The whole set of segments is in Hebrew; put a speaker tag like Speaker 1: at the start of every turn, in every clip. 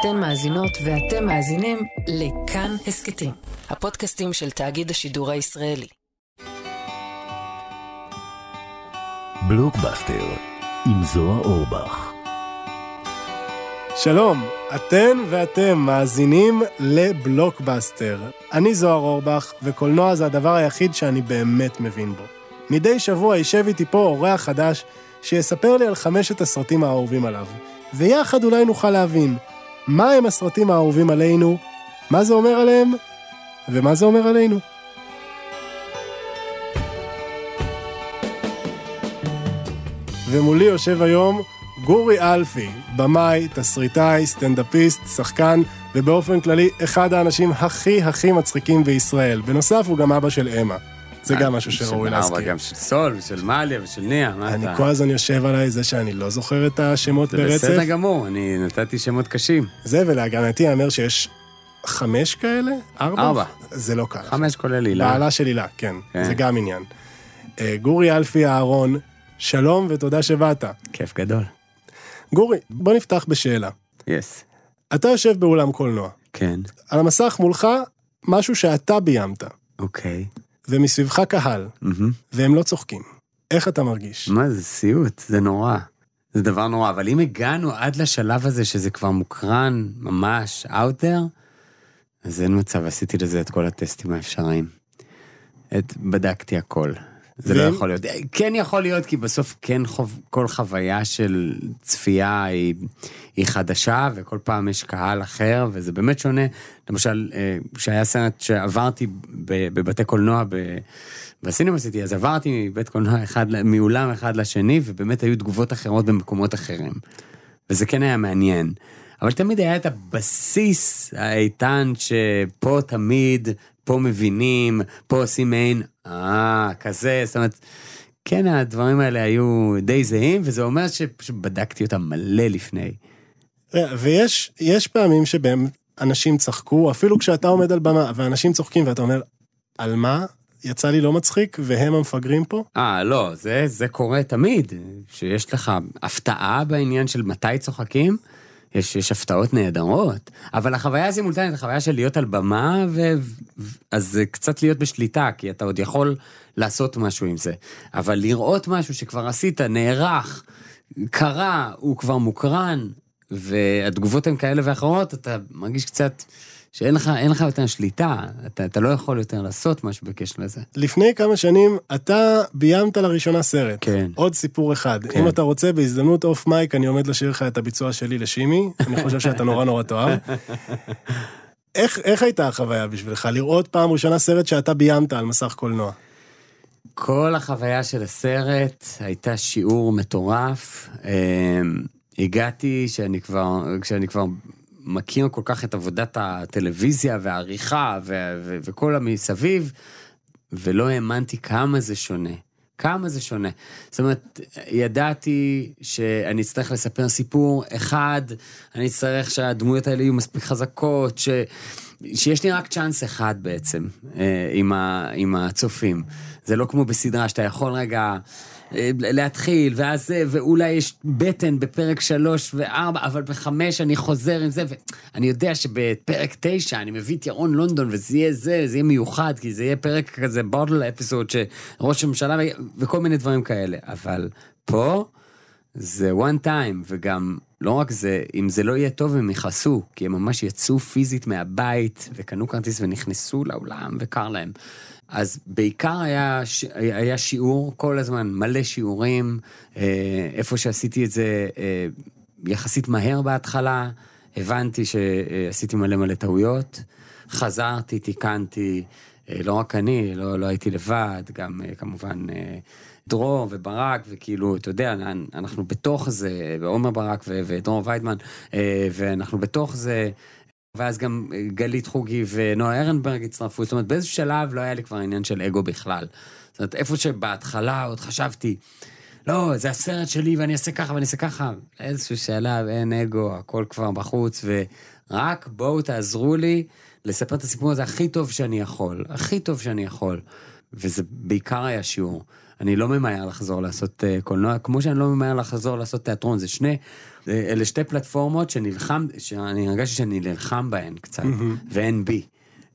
Speaker 1: אתן מאזינות ואתם מאזינים לכאן הסכתים, הפודקאסטים של תאגיד השידור הישראלי.
Speaker 2: בלוקבאסטר עם זוהר אורבך.
Speaker 3: שלום, אתן ואתם מאזינים לבלוקבאסטר. אני זוהר אורבך, וקולנוע זה הדבר היחיד שאני באמת מבין בו. מדי שבוע יישב איתי פה אורח חדש שיספר לי על חמשת הסרטים האהובים עליו, ויחד אולי נוכל להבין מה הם הסרטים האהובים עלינו, מה זה אומר עליהם, ומה זה אומר עלינו. ומולי יושב היום גורי אלפי, במאי, תסריטאי, סטנדאפיסט, שחקן, ובאופן כללי אחד האנשים הכי הכי מצחיקים בישראל. בנוסף, הוא גם אבא של אמה. זה גם משהו שראוי להזכיר.
Speaker 4: גם של סול, ושל מאליה, ושל ניה, מה
Speaker 3: אני
Speaker 4: אתה...
Speaker 3: כל הזמן יושב עליי זה שאני לא זוכר את השמות
Speaker 4: זה
Speaker 3: ברצף.
Speaker 4: בסדר גמור, אני נתתי שמות קשים.
Speaker 3: זה, ולהגנתי ייאמר שיש חמש כאלה? ארבע?
Speaker 4: ארבע.
Speaker 3: זה לא קל.
Speaker 4: חמש כולל הילה.
Speaker 3: בעלה של הילה, כן,
Speaker 4: כן.
Speaker 3: זה גם עניין. אה, גורי אלפי אהרון, שלום ותודה שבאת.
Speaker 4: כיף גדול.
Speaker 3: גורי, בוא נפתח בשאלה.
Speaker 4: יס.
Speaker 3: אתה יושב באולם קולנוע.
Speaker 4: כן,
Speaker 3: על המסך מולך משהו שאתה ביימת,
Speaker 4: אוקיי.
Speaker 3: ומסביבך קהל,
Speaker 4: מהמם.
Speaker 3: והם לא צוחקים. איך אתה מרגיש?
Speaker 4: מה זה סיוט, זה נורא. זה דבר נורא, אבל אם הגענו עד לשלב הזה שזה כבר מוקרן ממש there, אז אין מצב, עשיתי לזה את כל הטסטים האפשריים. את, בדקתי הכל. זה לא יכול להיות. כן יכול להיות, כי בסוף כן חוב, כל חוויה של צפייה היא, היא חדשה, וכל פעם יש קהל אחר, וזה באמת שונה. למשל, אה, כשהיה סרט שעברתי בבתי קולנוע ב... בסינמה סיטי, אז עברתי מבית קולנוע אחד, מאולם אחד לשני, ובאמת היו תגובות אחרות במקומות אחרים. וזה כן היה מעניין. אבל תמיד היה את הבסיס האיתן שפה תמיד, פה מבינים, פה עושים מעין, אה, כזה, זאת אומרת, כן, הדברים האלה היו די זהים, וזה אומר שפשוט בדקתי אותם מלא לפני.
Speaker 3: אה, ויש יש פעמים שבהם אנשים צחקו, אפילו כשאתה עומד על במה, ואנשים צוחקים ואתה אומר, על מה? יצא לי לא מצחיק, והם המפגרים פה?
Speaker 4: אה, לא, זה, זה קורה תמיד, שיש לך הפתעה בעניין של מתי צוחקים, יש, יש הפתעות נהדרות, אבל החוויה הסימולטנית, החוויה של להיות על במה, ו... אז זה קצת להיות בשליטה, כי אתה עוד יכול לעשות משהו עם זה. אבל לראות משהו שכבר עשית, נערך, קרה, הוא כבר מוקרן, והתגובות הן כאלה ואחרות, אתה מרגיש קצת שאין לך, לך יותר שליטה, אתה, אתה לא יכול יותר לעשות משהו בקשר לזה.
Speaker 3: לפני כמה שנים אתה ביימת לראשונה סרט.
Speaker 4: כן.
Speaker 3: עוד סיפור אחד.
Speaker 4: כן.
Speaker 3: אם אתה רוצה, בהזדמנות אוף מייק, אני עומד לשאיר לך את הביצוע שלי לשימי. אני חושב שאתה נורא נורא תאהב. איך, איך הייתה החוויה בשבילך לראות פעם ראשונה סרט שאתה ביימת על מסך קולנוע?
Speaker 4: כל החוויה של הסרט הייתה שיעור מטורף. אמ, הגעתי שאני כבר, כשאני כבר מכיר כל כך את עבודת הטלוויזיה והעריכה ו- ו- וכל המסביב, ולא האמנתי כמה זה שונה. כמה זה שונה. זאת אומרת, ידעתי שאני אצטרך לספר סיפור אחד, אני אצטרך שהדמויות האלה יהיו מספיק חזקות, ש... שיש לי רק צ'אנס אחד בעצם אה, עם, ה... עם הצופים. זה לא כמו בסדרה שאתה יכול רגע להתחיל, ואז זה, ואולי יש בטן בפרק שלוש וארבע, אבל בחמש אני חוזר עם זה, ואני יודע שבפרק תשע אני מביא את ירון לונדון, וזה יהיה זה, זה יהיה מיוחד, כי זה יהיה פרק כזה בוטל אפיסוד, שראש הממשלה, וכל מיני דברים כאלה. אבל פה... זה one time, וגם לא רק זה, אם זה לא יהיה טוב הם יכעסו, כי הם ממש יצאו פיזית מהבית וקנו כרטיס ונכנסו לאולם וקר להם. אז בעיקר היה, היה שיעור כל הזמן, מלא שיעורים, אה, איפה שעשיתי את זה אה, יחסית מהר בהתחלה, הבנתי שעשיתי מלא מלא טעויות, חזרתי, תיקנתי, אה, לא רק אני, לא, לא הייתי לבד, גם כמובן דרור וברק, וכאילו, אתה יודע, אנחנו בתוך זה, ועומר ברק ודרור ויידמן, ואנחנו בתוך זה. ואז גם אה, גלית חוגי ונועה ארנברג הצטרפו, זאת אומרת באיזשהו שלב לא היה לי כבר עניין של אגו בכלל. זאת אומרת, איפה שבהתחלה עוד חשבתי, לא, זה הסרט שלי ואני אעשה ככה ואני אעשה ככה, איזשהו שלב אין אגו, הכל כבר בחוץ, ורק בואו תעזרו לי לספר את הסיפור הזה הכי טוב שאני יכול, הכי טוב שאני יכול. וזה בעיקר היה שיעור. אני לא ממהר לחזור לעשות uh, קולנוע, כמו שאני לא ממהר לחזור לעשות תיאטרון, זה שני, אלה שתי פלטפורמות שנלחם, שאני הרגשתי שאני נלחם בהן קצת, ואין בי.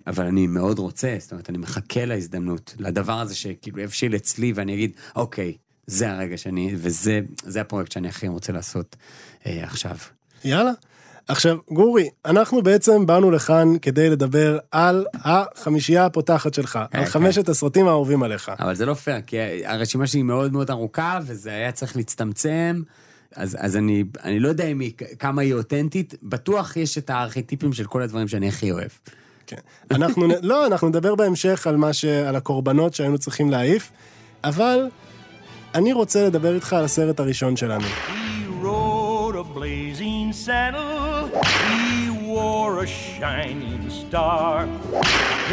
Speaker 4: אבל אני מאוד רוצה, זאת אומרת, אני מחכה להזדמנות, לדבר הזה שכאילו יבשיל אצלי ואני אגיד, אוקיי, זה הרגע שאני, וזה זה הפרויקט שאני הכי רוצה לעשות אה, עכשיו.
Speaker 3: יאללה. עכשיו, גורי, אנחנו בעצם באנו לכאן כדי לדבר על החמישייה הפותחת שלך,
Speaker 4: כן,
Speaker 3: על
Speaker 4: כן.
Speaker 3: חמשת הסרטים האהובים עליך.
Speaker 4: אבל זה לא פייר, כי הרשימה שלי מאוד מאוד ארוכה, וזה היה צריך להצטמצם. אז, אז אני, אני לא יודע אם היא, כמה היא אותנטית, בטוח יש את הארכיטיפים של כל הדברים שאני הכי אוהב.
Speaker 3: כן. אנחנו, לא, אנחנו נדבר בהמשך על מה ש... על הקורבנות שהיינו צריכים להעיף, אבל אני רוצה לדבר איתך על הסרט הראשון שלנו.
Speaker 5: He rode a blazing saddle. He wore a shining star.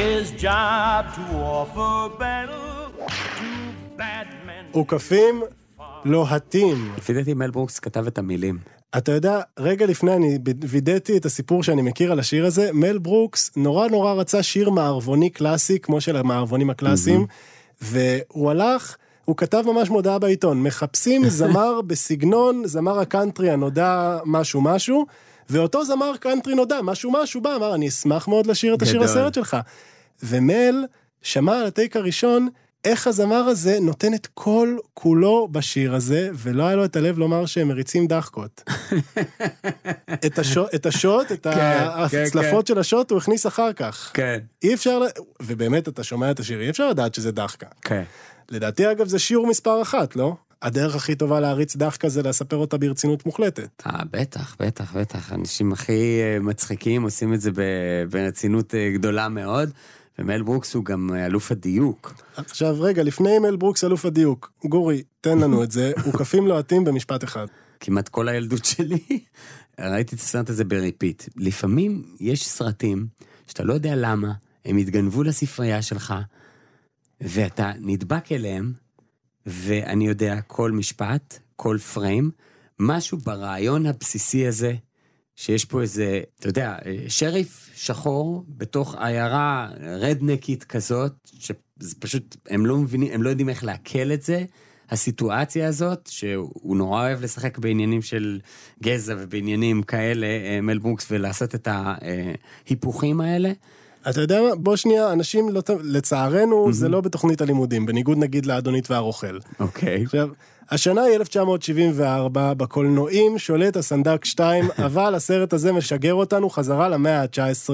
Speaker 5: His job to offer battle to bad men.
Speaker 3: עוקפים לוהטים.
Speaker 4: לפי דעתי מל ברוקס כתב את המילים.
Speaker 3: אתה יודע, רגע לפני אני וידאתי את הסיפור שאני מכיר על השיר הזה, מל ברוקס נורא נורא רצה שיר מערבוני קלאסי, כמו של המערבונים הקלאסיים, והוא הלך, הוא כתב ממש מודעה בעיתון, מחפשים זמר בסגנון זמר הקאנטרי הנודע משהו משהו, ואותו זמר קאנטרי נודע משהו משהו בא, אמר, אני אשמח מאוד לשיר את השיר. הסרט שלך. ומל שמע על הטייק הראשון, איך הזמר הזה נותן את כל כולו בשיר הזה, ולא היה לו את הלב לומר שהם מריצים דחקות. את, השו, את השוט, את
Speaker 4: כן,
Speaker 3: ההצלפות של השוט הוא הכניס אחר כך.
Speaker 4: כן.
Speaker 3: אי אפשר, ובאמת אתה שומע את השיר, אי אפשר לדעת שזה דחקה.
Speaker 4: כן.
Speaker 3: לדעתי אגב זה שיעור מספר אחת, לא? הדרך הכי טובה להריץ דחקה זה לספר אותה ברצינות מוחלטת.
Speaker 4: אה, בטח, בטח, בטח. האנשים הכי אה, מצחיקים עושים את זה ברצינות אה, גדולה מאוד, ומל ברוקס הוא גם אה, אלוף הדיוק.
Speaker 3: עכשיו רגע, לפני מל ברוקס אלוף הדיוק, גורי, תן לנו את זה, עוקפים לוהטים במשפט אחד.
Speaker 4: כמעט כל הילדות שלי, ראיתי את הסרט הזה ב repeat. לפעמים יש סרטים שאתה לא יודע למה, הם התגנבו לספרייה שלך, ואתה נדבק אליהם, ואני יודע כל משפט, כל פריים, משהו ברעיון הבסיסי הזה, שיש פה איזה, אתה יודע, שריף שחור בתוך עיירה רדנקית כזאת, שזה פשוט, הם לא מבינים, הם לא יודעים איך לעכל את זה. הסיטואציה הזאת, שהוא נורא אוהב לשחק בעניינים של גזע ובעניינים כאלה, אה, מל ברוקס, ולעשות את ההיפוכים האלה.
Speaker 3: אתה יודע מה? בוא שנייה, אנשים, לא, לצערנו, זה לא בתוכנית הלימודים, בניגוד נגיד לאדונית והרוכל.
Speaker 4: אוקיי.
Speaker 3: עכשיו, השנה היא 1974, בקולנועים שולט הסנדק 2, אבל הסרט הזה משגר אותנו חזרה למאה ה-19.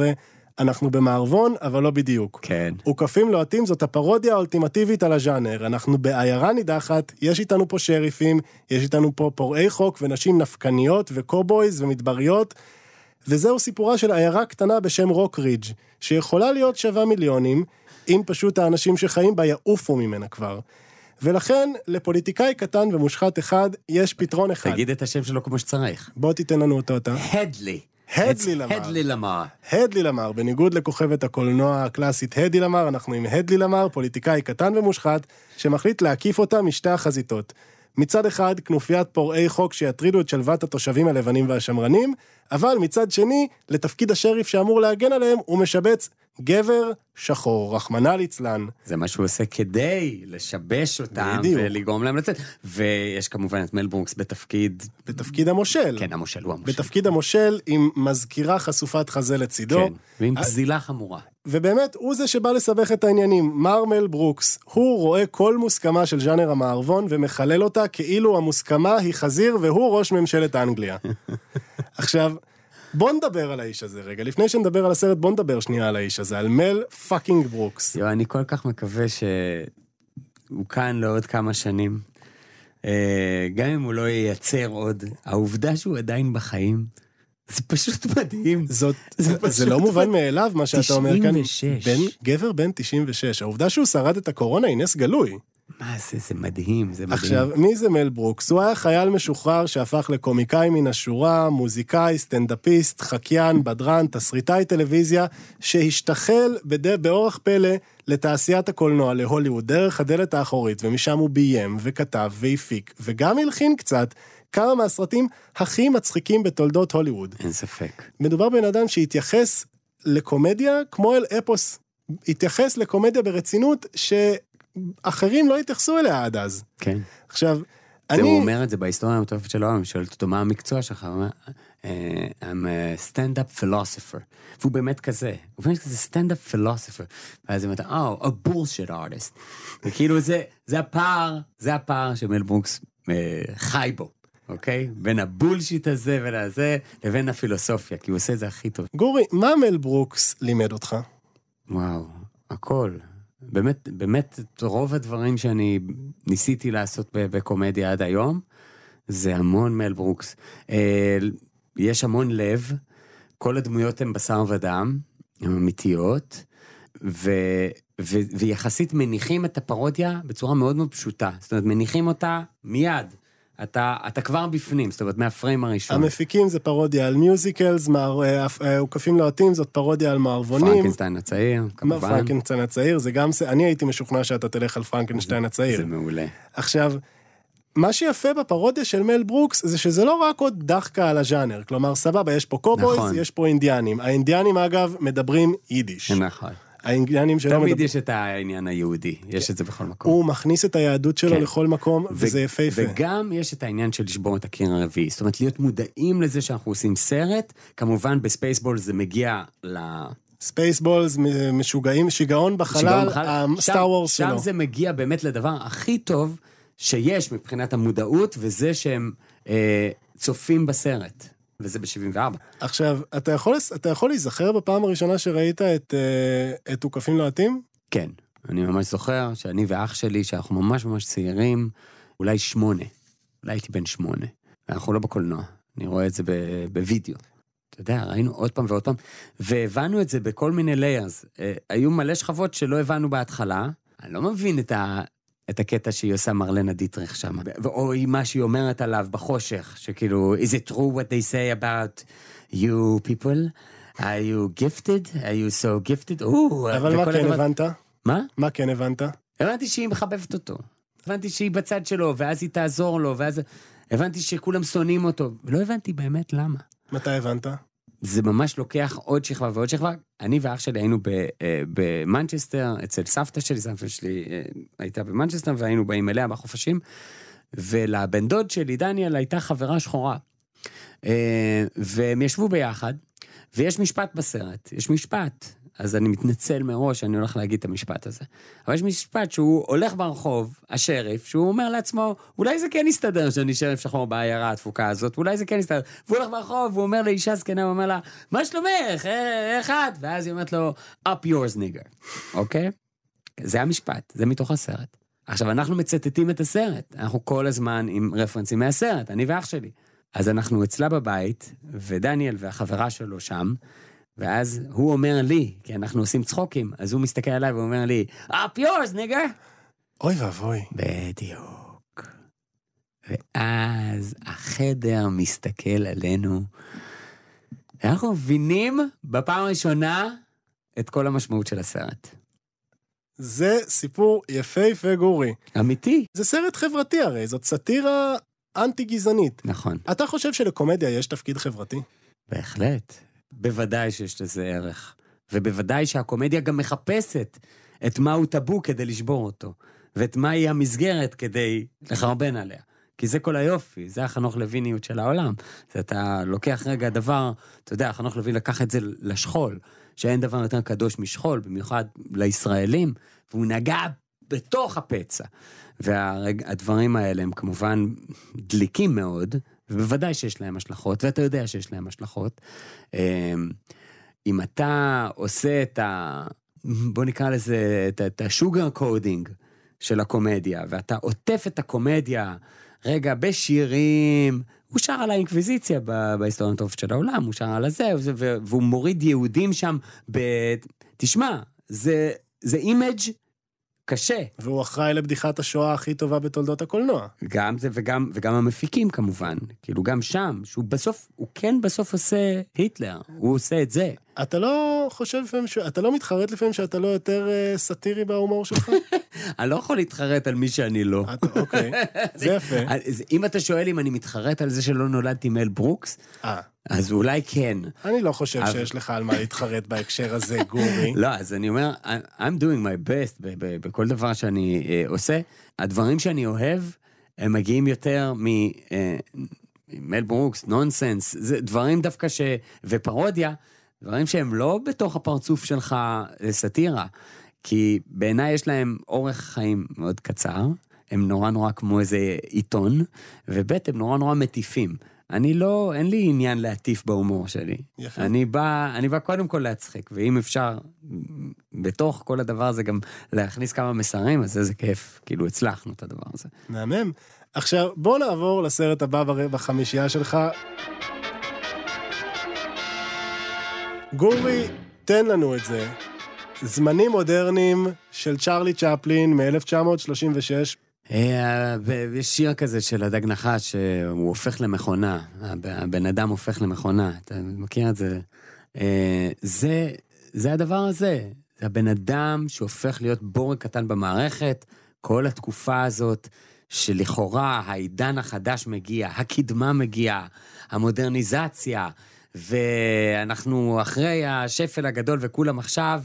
Speaker 3: אנחנו במערבון, אבל לא בדיוק.
Speaker 4: כן.
Speaker 3: עוקפים לוהטים זאת הפרודיה האולטימטיבית על הז'אנר. אנחנו בעיירה נידחת, יש איתנו פה שריפים, יש איתנו פה פורעי חוק ונשים נפקניות וקובויז ומדבריות, וזהו סיפורה של עיירה קטנה בשם רוקרידג', שיכולה להיות שווה מיליונים, אם פשוט האנשים שחיים בה יעופו ממנה כבר. ולכן, לפוליטיקאי קטן ומושחת אחד, יש פתרון אחד.
Speaker 4: תגיד את השם שלו כמו שצריך.
Speaker 3: בוא תיתן לנו אותו אתה.
Speaker 4: הדלי.
Speaker 3: הדלי למר.
Speaker 4: הדלי למר.
Speaker 3: הדלי למר, בניגוד לכוכבת הקולנוע הקלאסית הדי למר, אנחנו עם הדלי למר, פוליטיקאי קטן ומושחת, שמחליט להקיף אותה משתי החזיתות. מצד אחד, כנופיית פורעי חוק שיטרידו את שלוות התושבים הלבנים והשמרנים, אבל מצד שני, לתפקיד השריף שאמור להגן עליהם, הוא משבץ גבר שחור, רחמנא ליצלן.
Speaker 4: זה מה שהוא עושה כדי לשבש אותם
Speaker 3: בדיוק.
Speaker 4: ולגרום להם לצאת. ויש כמובן את מל בתפקיד,
Speaker 3: בתפקיד המושל.
Speaker 4: כן, המושל הוא המושל.
Speaker 3: בתפקיד המושל עם מזכירה חשופת חזה לצידו.
Speaker 4: כן, ועם פזילה חמורה.
Speaker 3: ובאמת, הוא זה שבא לסבך את העניינים. מר מל ברוקס, הוא רואה כל מוסכמה של ז'אנר המערבון ומחלל אותה כאילו המוסכמה היא חזיר והוא ראש ממשלת אנגליה. עכשיו, בוא נדבר על האיש הזה רגע. לפני שנדבר על הסרט, בוא נדבר שנייה על האיש הזה, על מל fucking ברוקס.
Speaker 4: יו, אני כל כך מקווה שהוא כאן לעוד כמה שנים. אה, גם אם הוא לא ייצר עוד, העובדה שהוא עדיין בחיים, זה פשוט מדהים.
Speaker 3: זאת,
Speaker 4: זה
Speaker 3: זה, זה
Speaker 4: פשוט
Speaker 3: לא מובן מאליו מה שאתה אומר כאן.
Speaker 4: 96.
Speaker 3: בן, גבר בן 96. העובדה שהוא שרד את הקורונה היא נס גלוי.
Speaker 4: מה זה, זה מדהים, זה מדהים.
Speaker 3: עכשיו, מי זה מל ברוקס? הוא היה חייל משוחרר שהפך לקומיקאי מן השורה, מוזיקאי, סטנדאפיסט, חקיין, בדרן, תסריטאי טלוויזיה, שהשתחל בד... באורח פלא לתעשיית הקולנוע, להוליווד, דרך הדלת האחורית, ומשם הוא ביים, וכתב, והפיק, וגם הלחין קצת כמה מהסרטים הכי מצחיקים בתולדות הוליווד.
Speaker 4: אין ספק.
Speaker 3: מדובר בבן אדם שהתייחס לקומדיה כמו אל אפוס. התייחס לקומדיה ברצינות שאחרים לא התייחסו אליה עד אז.
Speaker 4: כן.
Speaker 3: עכשיו, אני-
Speaker 4: הוא אומר את זה בהיסטוריה המטורפת של העולם, שואלת אותו מה המקצוע שלך, הוא אומר, "אה, I'm a stand-up philosopher. והוא באמת כזה, הוא באמת כזה stand-up philosopher. ואז היא אומרת, Oh, a bullshit artist. וכאילו זה, זה הפער, זה הפער שמל ברוקס אה, חי בו, אוקיי? בין הבולשיט הזה ולזה, לבין הפילוסופיה, כי הוא עושה את זה הכי טוב.
Speaker 3: גורי, מה מל ברוקס לימד אותך?
Speaker 4: וואו, הכל. באמת, באמת, את רוב הדברים שאני ניסיתי לעשות בקומדיה עד היום, זה המון מל ברוקס. אה, יש המון לב, כל הדמויות הן בשר ודם, הן אמיתיות, ו, ו, ויחסית מניחים את הפרודיה בצורה מאוד מאוד פשוטה. זאת אומרת, מניחים אותה מיד. אתה, אתה כבר בפנים, זאת אומרת, מהפריים הראשון.
Speaker 3: המפיקים זה פרודיה על musicals, מער- אה, אה, עוקפים לוהטים זאת פרודיה על מערבונים.
Speaker 4: פרנקנשטיין הצעיר, כמובן.
Speaker 3: פרנקנשטיין הצעיר, זה גם, זה- אני הייתי משוכנע שאתה תלך על פרנקנשטיין הצעיר.
Speaker 4: זה מעולה.
Speaker 3: עכשיו, מה שיפה בפרודיה של מל ברוקס זה שזה לא רק עוד דחקה על הז'אנר, כלומר סבבה, יש פה cowboys,
Speaker 4: נכון.
Speaker 3: יש פה אינדיאנים. האינדיאנים אגב מדברים יידיש.
Speaker 4: נכון.
Speaker 3: האינדיאנים שלא
Speaker 4: תמיד
Speaker 3: מדברים...
Speaker 4: יש את העניין היהודי, יש את זה בכל מקום.
Speaker 3: הוא מכניס את היהדות שלו
Speaker 4: כן.
Speaker 3: לכל מקום,
Speaker 4: ו-
Speaker 3: וזה יפהפה.
Speaker 4: וגם יש את העניין של לשבור את הקיר הרביעי. זאת אומרת, להיות מודעים לזה שאנחנו עושים סרט, כמובן ב Spaceballs זה מגיע ל...
Speaker 3: ספייסבולס משוגעים, שיגעון בחלל. הסטאר
Speaker 4: שם-
Speaker 3: וורס
Speaker 4: שם
Speaker 3: שלו.
Speaker 4: זה מגיע באמת לדבר הכי טוב שיש מבחינת המודעות, וזה שהם אה, צופים בסרט. וזה ב-74.
Speaker 3: עכשיו, אתה יכול, אתה יכול להיזכר בפעם הראשונה שראית את, אה, את תוקפים לוהטים?
Speaker 4: כן, אני ממש זוכר שאני ואח שלי, שאנחנו ממש ממש צעירים, אולי שמונה. אולי הייתי בן שמונה. אנחנו לא בקולנוע, אני רואה את זה בווידאו. אתה יודע, ראינו עוד פעם ועוד פעם, והבנו את זה בכל מיני ליירס. היו מלא שכבות שלא הבנו בהתחלה. אני לא מבין את, ה, את הקטע שהיא עושה מרלנה דיטריך שם, או מה שהיא אומרת עליו בחושך, שכאילו, is it true what they say about you people? are you gifted? are you so gifted? או,
Speaker 3: אבל מה כן הבנת?
Speaker 4: מה?
Speaker 3: מה כן הבנת?
Speaker 4: הבנתי שהיא מחבבת אותו. הבנתי שהיא בצד שלו, ואז היא תעזור לו, ואז... הבנתי שכולם שונאים אותו, ולא הבנתי באמת למה.
Speaker 3: מתי הבנת?
Speaker 4: זה ממש לוקח עוד שכבה ועוד שכבה. אני ואח שלי היינו אה, במנצ'סטר, אצל סבתא שלי, סבתא שלי אה, הייתה במנצ'סטר, והיינו באים אליה בחופשים, ולבן דוד שלי, דניאל, הייתה חברה שחורה. אה, והם ישבו ביחד, ויש משפט בסרט, יש משפט. אז אני מתנצל מראש שאני הולך להגיד את המשפט הזה. אבל יש משפט שהוא הולך ברחוב, השריף, שהוא אומר לעצמו, אולי זה כן יסתדר שאני שריף שחור בעיירה התפוקה הזאת, אולי זה כן יסתדר. והוא הולך ברחוב, והוא אומר לאישה זקנה, הוא אומר לה, מה שלומך? אה, איך את? ואז היא אומרת לו, up yours nigger, אוקיי? זה המשפט, זה מתוך הסרט. עכשיו, אנחנו מצטטים את הסרט, אנחנו כל הזמן עם רפרנסים מהסרט, אני ואח שלי. אז אנחנו אצלה בבית, ודניאל והחברה שלו שם, ואז הוא אומר לי, כי אנחנו עושים צחוקים, אז הוא מסתכל עליי ואומר לי, up yours, nigger.
Speaker 3: אוי ואבוי.
Speaker 4: בדיוק. ואז החדר מסתכל עלינו, ואנחנו מבינים בפעם הראשונה את כל המשמעות של הסרט.
Speaker 3: זה סיפור יפהפה גורי.
Speaker 4: אמיתי.
Speaker 3: זה סרט חברתי הרי, זאת סאטירה אנטי-גזענית.
Speaker 4: נכון,
Speaker 3: אתה חושב שלקומדיה יש תפקיד חברתי?
Speaker 4: בהחלט. בוודאי שיש לזה ערך. ובוודאי שהקומדיה גם מחפשת את מהו טאבו כדי לשבור אותו, ואת מהי המסגרת כדי לחרבן עליה. כי זה כל היופי, זה החנוך לויניות של העולם. זה אתה לוקח רגע דבר, אתה יודע, חנוך לוין לקח את זה לשכול, שאין דבר יותר קדוש משכול, במיוחד לישראלים, והוא נגע בתוך הפצע. והדברים האלה הם כמובן דליקים מאוד, ובוודאי שיש להם השלכות, ואתה יודע שיש להם השלכות. אמ, אם אתה עושה את ה... בוא נקרא לזה, את, ה sugar coating של הקומדיה, ואתה עוטף את הקומדיה, רגע, בשירים, הוא שר על האינקוויזיציה בהיסטוריה הטובה של העולם, הוא שר על הזה, והוא מוריד יהודים שם ב... תשמע, זה, זה image קשה.
Speaker 3: והוא אחראי לבדיחת השואה הכי טובה בתולדות הקולנוע.
Speaker 4: גם זה וגם, וגם המפיקים כמובן, כאילו גם שם, שהוא בסוף, הוא כן בסוף עושה היטלר, הוא עושה את זה.
Speaker 3: אתה לא חושב לפעמים, ש... אתה לא מתחרט לפעמים שאתה לא יותר אה, סאטירי בהומור שלך?
Speaker 4: אני לא יכול להתחרט על מי שאני לא.
Speaker 3: אתה, אוקיי, זה יפה.
Speaker 4: אם אתה שואל אם אני מתחרט על זה שלא נולדתי מל ברוקס,
Speaker 3: אה,
Speaker 4: אז אולי כן.
Speaker 3: אני לא חושב
Speaker 4: אבל-
Speaker 3: שיש לך על מה להתחרט בהקשר הזה, גורי.
Speaker 4: לא, אז אני אומר, I'm doing my best בכל דבר שאני אה, עושה. הדברים שאני אוהב, הם מגיעים יותר מ... אה, מל ברוקס, נונסנס, זה דברים דווקא ש... ופרודיה, דברים שהם לא בתוך הפרצוף שלך סאטירה. כי בעיניי יש להם אורך חיים מאוד קצר, הם נורא נורא כמו איזה עיתון, וב' הם נורא נורא מטיפים. אני לא, אין לי עניין להטיף בהומור שלי.
Speaker 3: יפה.
Speaker 4: אני בא, אני בא קודם כל להצחיק, ואם אפשר בתוך כל הדבר הזה גם להכניס כמה מסרים, אז איזה כיף, כאילו הצלחנו את הדבר הזה.
Speaker 3: מהמם. עכשיו, בוא נעבור לסרט הבא בחמישייה שלך. גורי, תן לנו את זה. זמנים מודרניים של צ'רלי צ'פלין מ-1936.
Speaker 4: אה, יש שיר כזה של הדג נחש, שהוא הופך למכונה, הב- הבן אדם הופך למכונה, אתה מכיר את זה? אה, זה, זה הדבר הזה, זה הבן אדם שהופך להיות בורג קטן במערכת, כל התקופה הזאת, שלכאורה העידן החדש מגיע, הקדמה מגיעה, המודרניזציה, ואנחנו אחרי השפל הגדול וכולם עכשיו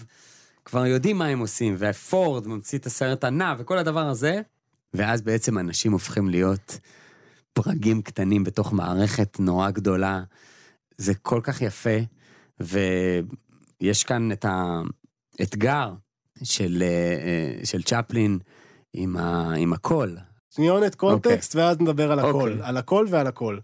Speaker 4: כבר יודעים מה הם עושים, ופורד ממציא את הסרט הנע וכל הדבר הזה, ואז בעצם אנשים הופכים להיות פרגים קטנים בתוך מערכת נורא גדולה. זה כל כך יפה, ויש כאן את האתגר של, אה, של צ'פלין עם, ה, עם הקול.
Speaker 3: שניונת קונטקסט, ואז נדבר על הכל.
Speaker 4: אוקיי.
Speaker 3: על הכל ועל הכל.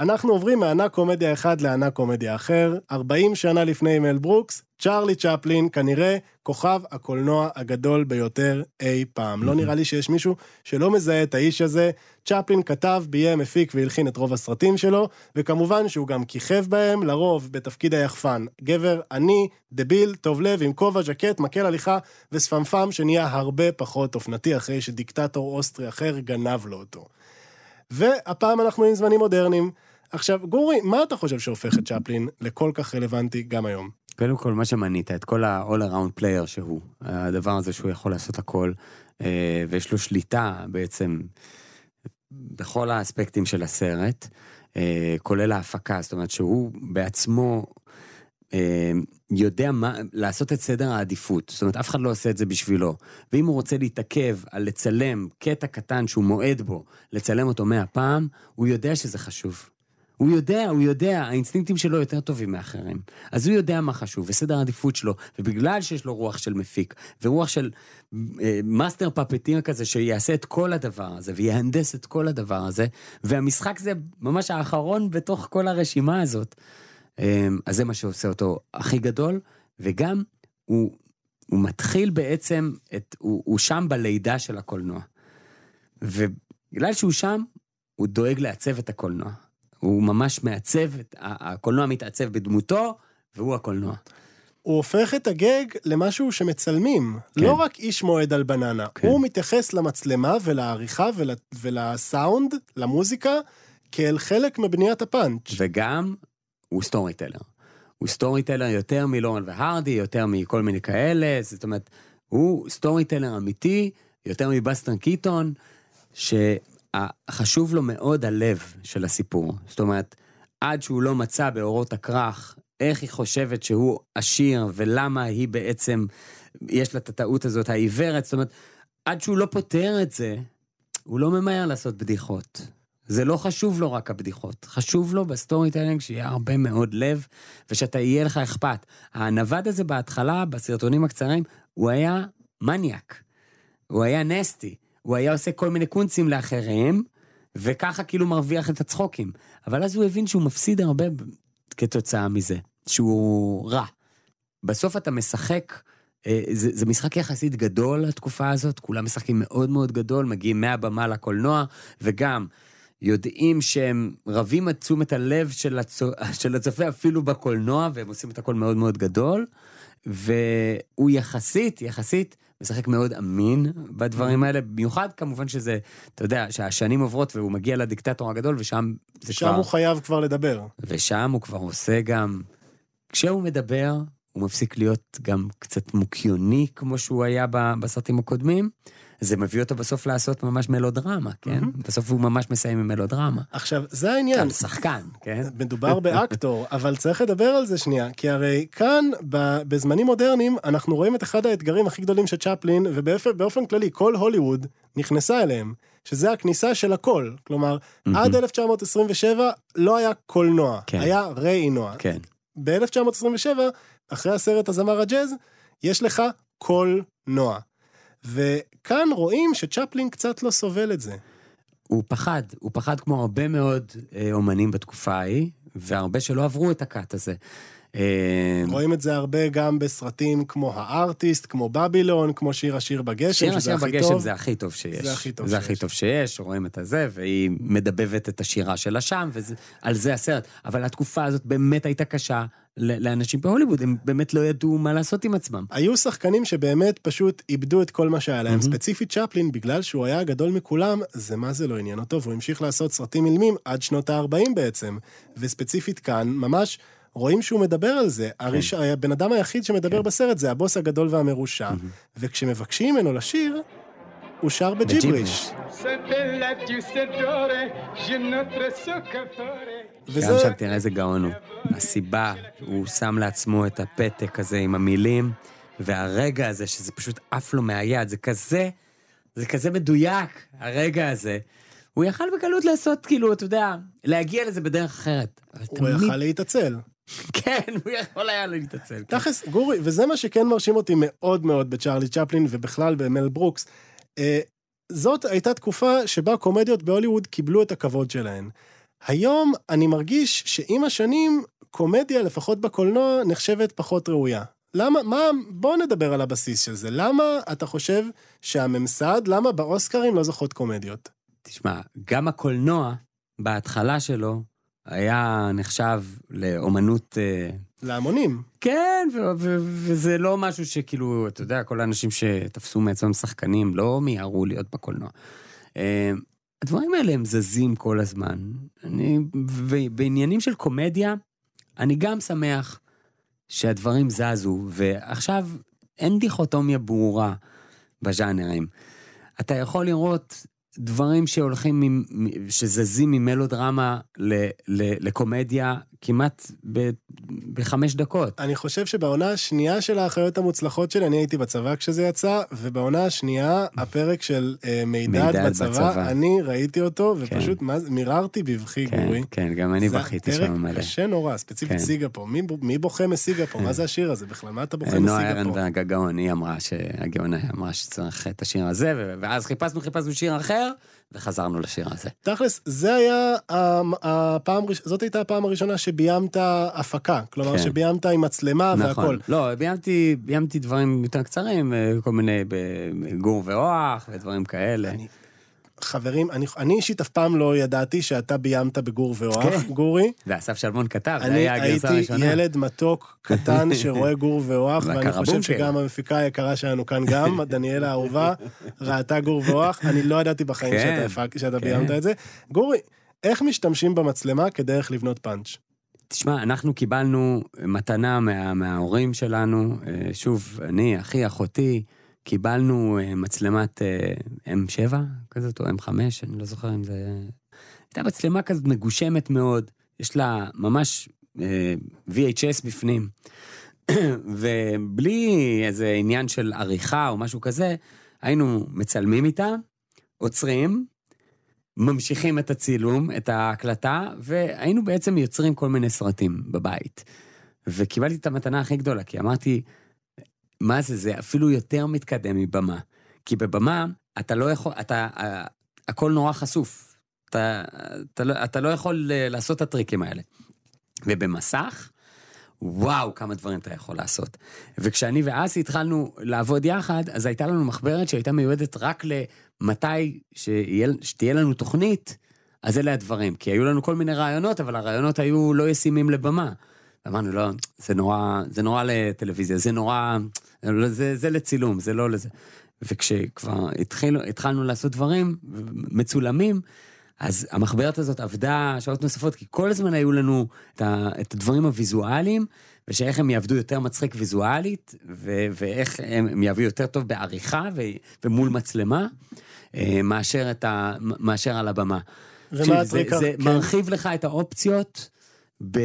Speaker 3: אנחנו עוברים מענק קומדיה אחד לענק קומדיה אחר. 40 שנה לפני מל ברוקס, צ'רלי צ'פלין, כנראה כוכב הקולנוע הגדול ביותר אי פעם. לא נראה לי שיש מישהו שלא מזהה את האיש הזה. צ'פלין כתב, ביים, הפיק והלחין את רוב הסרטים שלו, וכמובן שהוא גם כיכב בהם, לרוב בתפקיד היחפן. גבר עני, דביל, טוב לב, עם כובע, ז'קט, מקל הליכה ושפמפם שנהיה הרבה פחות אופנתי אחרי שדיקטטור אוסטרי אחר גנב לו אותו. והפעם אנחנו עם זמנים מודרניים. עכשיו, גורי, מה אתה חושב שהופך את צ'פלין לכל כך רלוונטי גם היום?
Speaker 4: קודם כל, מה שמנית, את כל ה-all around player שהוא, הדבר הזה שהוא יכול לעשות הכל, אה, ויש לו שליטה בעצם בכל האספקטים של הסרט, אה, כולל ההפקה, זאת אומרת שהוא בעצמו אה, יודע מה, לעשות את סדר העדיפות, זאת אומרת אף אחד לא עושה את זה בשבילו, ואם הוא רוצה להתעכב על לצלם קטע קטן שהוא מועד בו, לצלם אותו מאה פעם, הוא יודע שזה חשוב. הוא יודע, הוא יודע, האינסטינקטים שלו יותר טובים מאחרים. אז הוא יודע מה חשוב, וסדר העדיפות שלו, ובגלל שיש לו רוח של מפיק, ורוח של אה, master puppeteer כזה, שיעשה את כל הדבר הזה, ויהנדס את כל הדבר הזה, והמשחק זה ממש האחרון בתוך כל הרשימה הזאת. אה, אז זה מה שעושה אותו הכי גדול, וגם הוא, הוא מתחיל בעצם, את, הוא, הוא שם בלידה של הקולנוע. ובגלל שהוא שם, הוא דואג לעצב את הקולנוע. הוא ממש מעצב, הקולנוע מתעצב בדמותו, והוא הקולנוע.
Speaker 3: הוא הופך את הגאג למשהו שמצלמים.
Speaker 4: כן.
Speaker 3: לא רק איש מועד על בננה.
Speaker 4: כן.
Speaker 3: הוא מתייחס למצלמה ולעריכה ול, ולסאונד, למוזיקה, כאל חלק מבניית הפאנץ'.
Speaker 4: וגם, הוא storyteller. הוא storyteller יותר מלורן והרדי, יותר מכל מיני כאלה, זאת אומרת, הוא storyteller אמיתי, יותר מבסטר קיטון, שחשוב לו מאוד הלב של הסיפור. זאת אומרת, עד שהוא לא מצא באורות הכרך איך היא חושבת שהוא עשיר, ולמה היא בעצם, יש לה את הטעות הזאת, העיוורת, זאת אומרת, עד שהוא לא פותר את זה, הוא לא ממהר לעשות בדיחות. זה לא חשוב לו רק הבדיחות, חשוב לו ב storytelling שיהיה הרבה מאוד לב, ושאתה יהיה לך אכפת. הנווד הזה בהתחלה, בסרטונים הקצרים, הוא היה מניאק. הוא היה nasty. הוא היה עושה כל מיני קונצים לאחרים, וככה כאילו מרוויח את הצחוקים. אבל אז הוא הבין שהוא מפסיד הרבה כתוצאה מזה, שהוא רע. בסוף אתה משחק, אה, זה, זה משחק יחסית גדול התקופה הזאת, כולם משחקים מאוד מאוד גדול, מגיעים מהבמה לקולנוע, וגם יודעים שהם רבים את תשומת הלב של, הצו, של הצופה אפילו בקולנוע, והם עושים את הכל מאוד מאוד גדול, והוא יחסית, יחסית, משחק מאוד אמין בדברים האלה, במיוחד כמובן שזה, אתה יודע, שהשנים עוברות והוא מגיע לדיקטטור הגדול, ושם זה
Speaker 3: שם
Speaker 4: כבר...
Speaker 3: הוא חייב כבר לדבר.
Speaker 4: ושם הוא כבר עושה גם, כשהוא מדבר, הוא מפסיק להיות גם קצת מוקיוני כמו שהוא היה בסרטים הקודמים, זה מביא אותו בסוף לעשות ממש מלודרמה, כן? בסוף הוא ממש מסיים עם מלודרמה.
Speaker 3: עכשיו, זה העניין.
Speaker 4: על שחקן, כן?
Speaker 3: מדובר באקטור, אבל צריך לדבר על זה שנייה, כי הרי כאן, בזמנים מודרניים, אנחנו רואים את אחד האתגרים הכי גדולים של צ'פלין, ובאופן כללי, כל הוליווד נכנסה אליהם, שזה הכניסה של הכל. כלומר, עד 1927 לא היה קולנוע,
Speaker 4: כן.
Speaker 3: היה ראינוע.
Speaker 4: כן.
Speaker 3: ב-1927, אחרי הסרט הזמר הג'אז, יש לך קולנוע. וכאן רואים שצ'פלין קצת לא סובל את זה.
Speaker 4: הוא פחד, הוא פחד כמו הרבה מאוד אה, אומנים בתקופה ההיא, והרבה שלא עברו את הקאט הזה. אה,
Speaker 3: רואים את זה הרבה גם בסרטים כמו הארטיסט, כמו בבילון, כמו שיר השיר בגשם,
Speaker 4: שיר השיר בגשם
Speaker 3: טוב.
Speaker 4: זה הכי טוב שיש.
Speaker 3: זה הכי טוב
Speaker 4: זה
Speaker 3: שיש.
Speaker 4: הכי טוב שיש, רואים את הזה, והיא מדבבת את השירה שלה שם, ועל זה הסרט. אבל התקופה הזאת באמת הייתה קשה לאנשים בהוליווד, הם באמת לא ידעו מה לעשות עם עצמם.
Speaker 3: היו שחקנים שבאמת פשוט איבדו את כל מה שהיה להם. ספציפית צ'פלין, בגלל שהוא היה הגדול מכולם, זה מה זה לא עניין אותו, והוא המשיך לעשות סרטים אילמים עד שנות ה-40 בעצם. וספציפית כאן, ממש רואים שהוא מדבר על זה. הראש... הבן אדם היחיד שמדבר בסרט זה הבוס הגדול והמרושע. וכשמבקשים ממנו לשיר, הוא שר בג'יבריש.
Speaker 6: soccatore.
Speaker 4: גם
Speaker 3: וזה...
Speaker 4: שם תראה איזה גאון הוא. הסיבה, הוא שם לעצמו את הפתק הזה עם המילים, והרגע הזה שזה פשוט עף לו מהיד, זה כזה, זה כזה מדויק, הרגע הזה. הוא יכל בקלות לעשות, כאילו, אתה יודע, להגיע לזה בדרך אחרת.
Speaker 3: הוא
Speaker 4: תמיד-
Speaker 3: יכל להתעצל.
Speaker 4: כן, הוא יכול היה להתעצל.
Speaker 3: תכלס, גורי, וזה מה שכן מרשים אותי מאוד מאוד בצ'ארלי צ'פלין ובכלל במל ברוקס. אה, זאת הייתה תקופה שבה קומדיות בהוליווד קיבלו את הכבוד שלהן. היום אני מרגיש שעם השנים, קומדיה, לפחות בקולנוע, נחשבת פחות ראויה. למה, מה, בוא נדבר על הבסיס של זה. למה אתה חושב שהממסד, למה באוסקרים לא זוכות קומדיות?
Speaker 4: תשמע, גם הקולנוע, בהתחלה שלו, היה נחשב לאומנות... אה,
Speaker 3: להמונים.
Speaker 4: כן, ו- ו- וזה לא משהו שכאילו, אתה יודע, כל האנשים שתפסו מעצמם שחקנים לא מיהרו להיות בקולנוע. אה, הדברים האלה הם זזים כל הזמן. אני, בעניינים של קומדיה, אני גם שמח שהדברים זזו, ועכשיו אין דיכוטומיה ברורה בז'אנרים. אתה יכול לראות דברים שהולכים, שזזים ממלודרמה לקומדיה כמעט ב- בחמש דקות.
Speaker 3: אני חושב שבעונה השנייה של האחיות המוצלחות שלי, אני הייתי בצבא כשזה יצא, ובעונה השנייה, הפרק של אה, מידד, בצבא,
Speaker 4: בצבא.
Speaker 3: אני ראיתי אותו, ופשוט מה זה- מיררתי בבכי
Speaker 4: כן,
Speaker 3: גורי.
Speaker 4: כן, גם אני
Speaker 3: זה
Speaker 4: בכיתי
Speaker 3: פרק
Speaker 4: שם מלא.
Speaker 3: קשה נורא, ספציפית
Speaker 4: כן.
Speaker 3: סיגפור. מי, ב- מי בוכה מסיגפור? מה זה השיר הזה בכלל? מה אתה בוכה
Speaker 4: אה, נועה
Speaker 3: מסיגפור?
Speaker 4: ארנברג הגאון, היא אמרה, הגאונה אמרה שצריך את השיר הזה, ואז חיפשנו, חיפשנו שיר אחר, וחזרנו לשיר הזה.
Speaker 3: תכלס, זה היה הפעם, זאת הייתה הפעם הראשונה שביימת הפקה. כלומר,
Speaker 4: כן.
Speaker 3: שביימת עם מצלמה והכל.
Speaker 4: נכון. לא, ביימתי, ביימתי דברים יותר קצרים, אה, כל מיני בגור ואוח ודברים כאלה.
Speaker 3: אני- חברים, אני, אני אישית אף פעם לא ידעתי שאתה ביימת בגור ואוח,
Speaker 4: כן.
Speaker 3: גורי.
Speaker 4: ואסף שלמון כתב, זה
Speaker 3: אני
Speaker 4: היה הגרסה
Speaker 3: הייתי
Speaker 4: הראשונה.
Speaker 3: ילד מתוק קטן שרואה גור ואוח, ואני חושב. שגם המפיקה היקרה שלנו כאן גם, דניאלה האהובה, ראתה גור ואוח, אני לא ידעתי בחיים
Speaker 4: כן,
Speaker 3: שאתה הפק- שאתה
Speaker 4: כן.
Speaker 3: ביימת את זה. גורי, איך משתמשים במצלמה כדרך לבנות פאנץ'?
Speaker 4: תשמע, אנחנו קיבלנו מתנה מה, מההורים שלנו, אה, שוב, אני, אחי, אחותי, קיבלנו אה, מצלמת אה, M7 כזאת, או M5, אני לא זוכר אם זה... הייתה מצלמה כזאת מגושמת מאוד, יש לה ממש אה, VHS בפנים, ובלי איזה עניין של עריכה או משהו כזה, היינו מצלמים איתה, עוצרים, ממשיכים את הצילום, את ההקלטה, והיינו בעצם יוצרים כל מיני סרטים בבית. וקיבלתי את המתנה הכי גדולה, כי אמרתי, מה זה, זה אפילו יותר מתקדם מבמה. כי בבמה, אתה לא יכול, אתה, הכל נורא חשוף. אתה, אתה, לא, אתה לא יכול אה, לעשות את הטריקים האלה. ובמסך, וואו, כמה דברים אתה יכול לעשות. וכשאני ואסי התחלנו לעבוד יחד, אז הייתה לנו מחברת שהייתה מיועדת רק למתי שיהיה, שתהיה לנו תוכנית, אז אלה הדברים. כי היו לנו כל מיני רעיונות, אבל הרעיונות היו לא ישימים לבמה. אמרנו, לא, זה נורא, זה נורא לטלוויזיה, זה נורא, זה, זה לצילום, זה לא לזה. וכשכבר התחילו, התחלנו לעשות דברים מצולמים, אז המחברת הזאת עבדה שעות נוספות, כי כל הזמן היו לנו את, ה, את הדברים הוויזואליים, ושאיך הם יעבדו יותר מצחיק ויזואלית, ו, ואיך הם, הם יעבדו יותר טוב בעריכה ו, ומול מצלמה, אה, מאשר, ה, מאשר על הבמה.
Speaker 3: ומה הטריק?
Speaker 4: זה, זה
Speaker 3: כן.
Speaker 4: מרחיב לך את האופציות ב...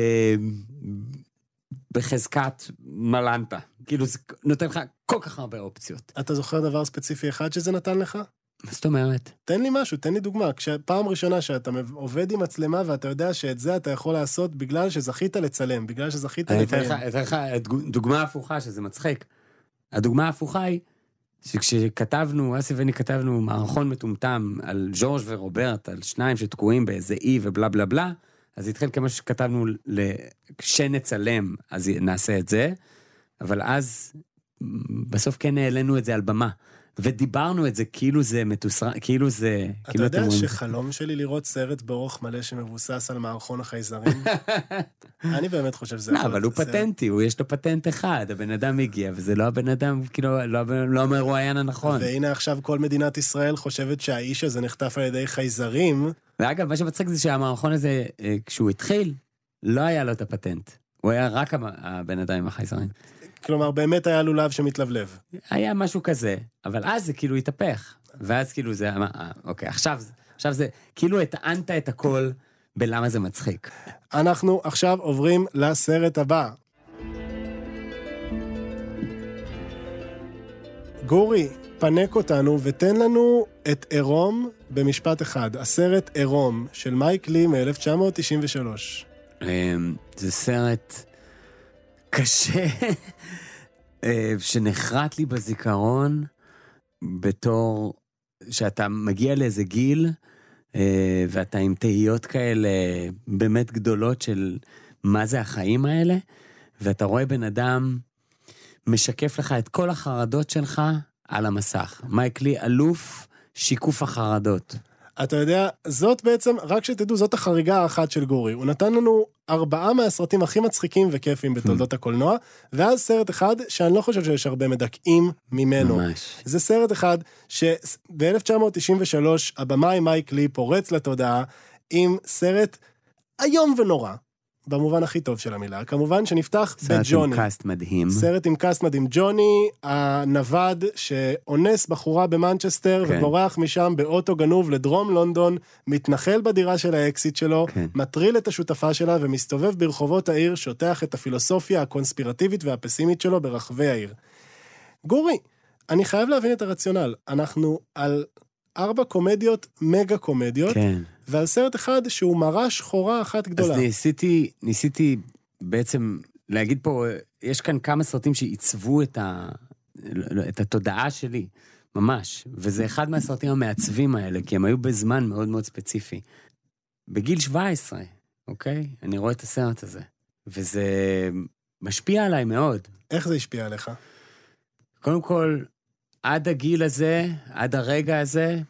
Speaker 4: בחזקת מלנטה. כאילו זה נותן לך כל כך הרבה אופציות.
Speaker 3: אתה זוכר דבר ספציפי אחד שזה נתן לך?
Speaker 4: מה זאת אומרת?
Speaker 3: תן לי משהו, תן לי דוגמה. כשפעם ראשונה שאתה עובד עם מצלמה ואתה יודע שאת זה אתה יכול לעשות בגלל שזכית לצלם, בגלל שזכית
Speaker 4: אני אתן לך. אתן לך דוגמה הפוכה שזה מצחיק. הדוגמה ההפוכה היא שכשכתבנו, אסי ואני כתבנו מערכון מטומטם על ז'ורג' ורוברט, על שניים שתקועים באיזה אי ובלה בלה בלה, אז התחיל כמשהו שכתבנו כשנצלם, אז נעשה את זה, אבל אז בסוף כן העלינו את זה על במה. ודיברנו את זה כאילו זה מתוסרט, כאילו זה...
Speaker 3: אתה
Speaker 4: כאילו
Speaker 3: יודע שחלום שלי לראות סרט באורך מלא שמבוסס על מערכון החייזרים? אני באמת חושב שזה...
Speaker 4: לא, אבל
Speaker 3: להיות
Speaker 4: הוא. פטנטי, הוא יש לו פטנט אחד, הבן אדם הגיע, וזה לא הבן אדם, כאילו, לא, לא המרואיין הנכון.
Speaker 3: והנה עכשיו כל מדינת ישראל חושבת שהאיש הזה נחטף על ידי חייזרים,
Speaker 4: ואגב, מה שמצחיק זה שהמערכון הזה, אה, כשהוא התחיל, לא היה לו את הפטנט. הוא היה רק הבן אדם עם החייזרים.
Speaker 3: כלומר באמת היה לולב שמתלבלב.
Speaker 4: היה משהו כזה, אבל אז זה כאילו התהפך. ואז כאילו זה, אמר, אה, אוקיי, עכשיו, עכשיו זה, כאילו הטענת את הכל בלמה זה מצחיק.
Speaker 3: אנחנו עכשיו עוברים לסרט הבא. גורי, פנק אותנו ותן לנו את עירום במשפט אחד. הסרט עירום של מייק לי מ-1993.
Speaker 4: אמ, זה סרט קשה, אה, שנחרט לי בזיכרון בתור שאתה מגיע לאיזה גיל, אה, ואתה עם תהיות כאלה באמת גדולות של מה זה החיים האלה, ואתה רואה בן אדם משקף לך את כל החרדות שלך על המסך. מייק לי אלוף שיקוף החרדות.
Speaker 3: אתה יודע, זאת בעצם, רק שתדעו, זאת החריגה האחת של גורי. הוא נתן לנו ארבעה מהסרטים הכי מצחיקים וכיפים בתולדות הקולנוע, ואז סרט אחד שאני לא חושב שיש הרבה מדכאים ממנו.
Speaker 4: ממש.
Speaker 3: זה סרט אחד שב-1993 הבמאי מייק לי פורץ לתודעה עם סרט איום ונורא, במובן הכי טוב של המילה. כמובן שנפתח
Speaker 4: סרט עם
Speaker 3: בג'וני.
Speaker 4: קאסט מדהים.
Speaker 3: סרט עם cast מדהים. ג'וני, הנווד שאונס בחורה במנצ'סטר
Speaker 4: כן.
Speaker 3: ובורח משם באוטו גנוב לדרום לונדון, מתנחל בדירה של האקסית שלו,
Speaker 4: כן.
Speaker 3: מטריל את השותפה שלה ומסתובב ברחובות העיר, שוטח את הפילוסופיה הקונספירטיבית והפסימית שלו ברחבי העיר. גורי, אני חייב להבין את הרציונל. אנחנו על ארבע קומדיות, מגה קומדיות,
Speaker 4: כן.
Speaker 3: ועל סרט אחד שהוא מראה שחורה אחת
Speaker 4: אז
Speaker 3: גדולה.
Speaker 4: ניסיתי, ניסיתי בעצם להגיד פה, יש כאן כמה סרטים שעיצבו את, ה, את התודעה שלי, ממש. וזה אחד מהסרטים המעצבים האלה, כי הם היו בזמן מאוד מאוד ספציפי. בגיל 17, אוקיי? אני רואה את הסרט הזה. וזה משפיע עליי מאוד.
Speaker 3: איך זה השפיע עליך?
Speaker 4: קודם כל, עד הגיל הזה, עד הרגע הזה,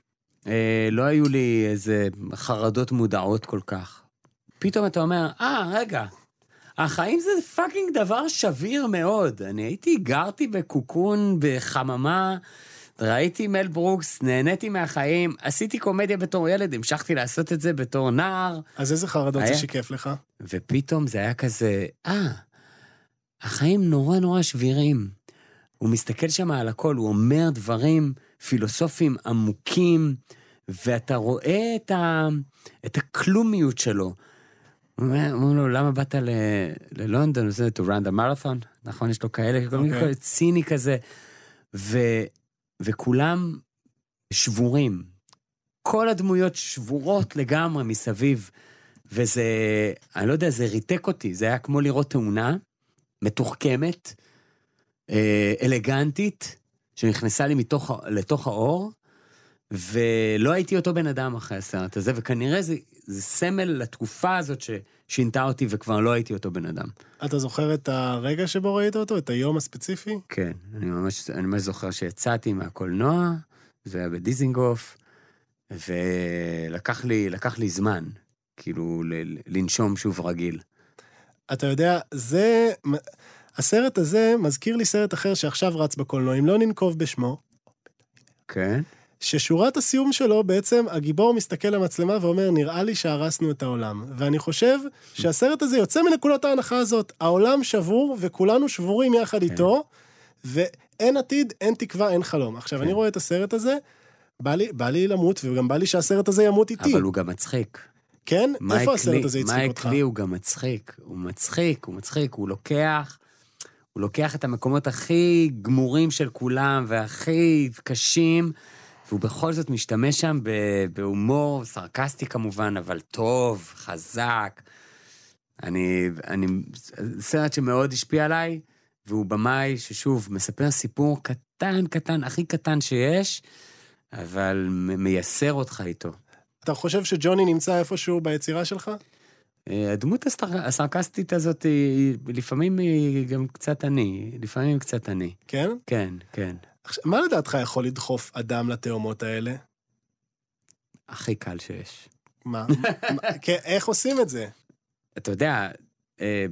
Speaker 4: אה, לא היו לי איזה חרדות מודעות כל כך. פתאום אתה אומר, אה, רגע, החיים זה fucking דבר שביר מאוד. אני הייתי, גרתי בקוקון, בחממה, ראיתי מל ברוקס, נהניתי מהחיים, עשיתי קומדיה בתור ילד, המשכתי לעשות את זה בתור נער,
Speaker 3: אז איזה חרדות זה
Speaker 4: היה-
Speaker 3: שיקף לך?
Speaker 4: ופתאום זה היה כזה, אה, החיים נורא נורא שבירים. הוא מסתכל שם על הכל, הוא אומר דברים פילוסופיים עמוקים, ואתה רואה את, ה, את הכלומיות שלו. הוא אומר אומר לו, למה באת ל, ללונדון? זה to run the marathon, נכון? יש לו כאלה, כל מיני
Speaker 3: אוקיי.
Speaker 4: כאלה ציני כזה. ו, וכולם שבורים. כל הדמויות שבורות לגמרי מסביב. וזה, אני לא יודע, זה ריתק אותי, זה היה כמו לראות תאונה מתוחכמת, אה, אלגנטית, שנכנסה לי מתוך, לתוך האור, ולא הייתי אותו בן אדם אחרי הסרט הזה, וכנראה זה, זה סמל לתקופה הזאת ששינתה אותי וכבר לא הייתי אותו בן אדם.
Speaker 3: אתה זוכר את הרגע שבו ראית אותו? את היום הספציפי?
Speaker 4: כן, אני ממש, אני ממש זוכר שיצאתי מהקולנוע, זה היה בדיזינגוף, ולקח לי, לי זמן, כאילו, ל- לנשום שוב רגיל.
Speaker 3: אתה יודע, זה... הסרט הזה מזכיר לי סרט אחר שעכשיו רץ בקולנוע, אם לא ננקוב בשמו,
Speaker 4: כן?
Speaker 3: ששורת הסיום שלו, בעצם הגיבור מסתכל למצלמה ואומר, נראה לי שהרסנו את העולם. ואני חושב שהסרט הזה יוצא מנקודת ההנחה הזאת. העולם שבור וכולנו שבורים יחד
Speaker 4: כן.
Speaker 3: איתו, ואין עתיד, אין תקווה, אין חלום. עכשיו,
Speaker 4: כן.
Speaker 3: אני רואה את הסרט הזה, בא לי, בא לי למות, וגם בא לי שהסרט הזה ימות איתי.
Speaker 4: אבל הוא גם מצחיק.
Speaker 3: כן?
Speaker 4: מייק
Speaker 3: איפה הסרט
Speaker 4: לי-
Speaker 3: הזה הצחיק
Speaker 4: מייק
Speaker 3: אותך?
Speaker 4: לי הוא גם מצחיק, הוא מצחיק, הוא מצחיק, הוא לוקח, הוא לוקח את המקומות הכי גמורים של כולם והכי קשים, והוא בכל זאת משתמש שם בהומור סרקסטי כמובן, אבל טוב, חזק. אני, אני, סרט שמאוד השפיע עליי, והוא במאי ששוב מספר סיפור קטן קטן, הכי קטן שיש, אבל מייסר אותך איתו.
Speaker 3: אתה חושב שג'וני נמצא איפשהו ביצירה שלך?
Speaker 4: אה, הדמות. הסרקסטית הזאת לפעמים היא גם קצת אני, לפעמים קצת אני.
Speaker 3: כן?
Speaker 4: כן, כן.
Speaker 3: עכשיו, מה לדעתך יכול לדחוף אדם לתאומות האלה?
Speaker 4: הכי קל שיש.
Speaker 3: מה? מה- כן, איך עושים את זה?
Speaker 4: אתה יודע, אה,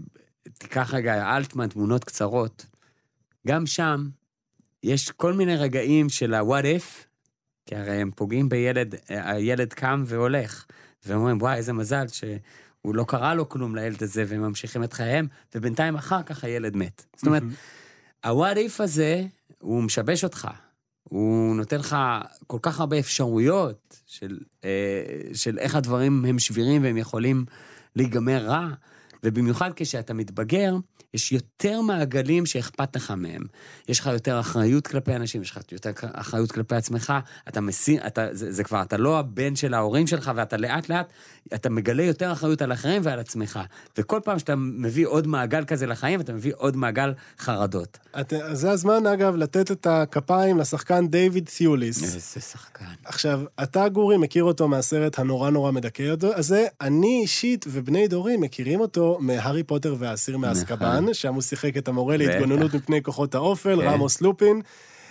Speaker 4: תיקח רגע אלטמן, תמונות קצרות, גם שם יש כל מיני רגעים של ה-what if, כי הרי הם פוגעים בילד, אה, הילד קם והולך, ואומרים, וואי, איזה מזל שהוא לא קרה לו כלום לילד הזה, והם ממשיכים את חייהם, ובינתיים אחר כך הילד מת. זאת אומרת, ה-what if הזה, הוא משבש אותך. הוא נותן לך כל כך הרבה אפשרויות של, אה, של איך הדברים הם שבירים והם יכולים להיגמר רע, ובמיוחד כשאתה מתבגר, יש יותר מעגלים שאכפת לך מהם. יש לך יותר אחריות כלפי אנשים, יש לך יותר אחריות כלפי עצמך, אתה מסיר, אתה, זה, זה כבר, אתה לא הבן של ההורים שלך, ואתה לאט לאט, אתה מגלה יותר אחריות על אחרים ועל עצמך. וכל פעם שאתה מביא עוד מעגל כזה לחיים, אתה מביא עוד מעגל חרדות.
Speaker 3: את, זה הזמן, אגב, לתת את הכפיים לשחקן דיוויד תיוליס.
Speaker 4: איזה שחקן.
Speaker 3: עכשיו, אתה, גורי, מכיר אותו מהסרט הנורא נורא מדכא הזה. אני אישית ובני דורי מכירים אותו מהארי פוטר והאסיר מאזקבן, שם הוא שיחק את המורה. להתגוננות מפני כוחות האופל,
Speaker 4: כן.
Speaker 3: רמוס לופין.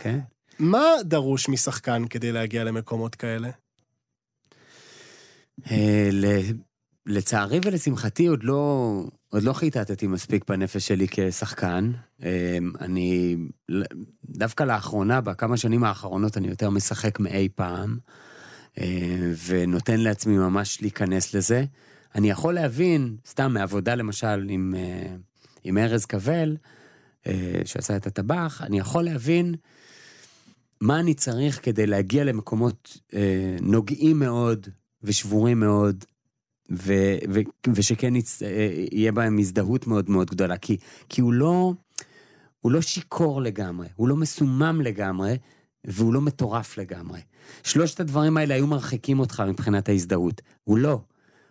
Speaker 4: כן.
Speaker 3: מה דרוש משחקן כדי להגיע למקומות כאלה?
Speaker 4: אה, לצערי ולשמחתי עוד לא, עוד לא חיטטתי מספיק בנפש שלי כשחקן. אה, אני, דווקא לאחרונה, בכמה שנים האחרונות, אני יותר משחק מאי פעם, אה, ונותן לעצמי ממש להיכנס לזה. אני יכול להבין, סתם מעבודה למשל עם, עם ארז קבל, אה, שעשה את הטבח, אני יכול להבין מה אני צריך כדי להגיע למקומות אה, נוגעים מאוד ושבורים מאוד, ו, ו, ושכן יצ, אה, יהיה בהם הזדהות מאוד מאוד גדולה, כי, כי הוא לא, הוא לא שיכור לגמרי, הוא לא מסומם לגמרי, והוא לא מטורף לגמרי. שלושת הדברים האלה היו מרחיקים אותך מבחינת ההזדהות. הוא לא.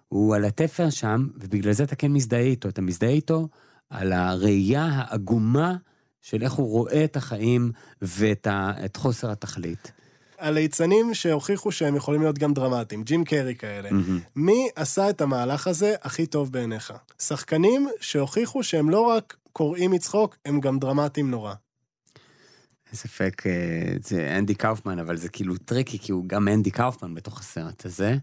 Speaker 4: הוא על התפר שם, ובגלל זה אתה כן מזדהה איתו. אתה מזדהה איתו על הראייה העגומה של איך הוא רואה את החיים ואת ה, את חוסר התכלית.
Speaker 3: הליצנים שהוכיחו שהם יכולים להיות גם דרמטיים, ג'ים קרי כאלה.
Speaker 4: מהמם.
Speaker 3: מי עשה את המהלך הזה הכי טוב בעיניך? שחקנים שהוכיחו שהם לא רק קורעים מצחוק, הם גם דרמטיים נורא.
Speaker 4: אין ספק, אה, זה אנדי קאופמן, אבל זה כאילו tricky, כי הוא גם אנדי קאופמן בתוך הסרט הזה.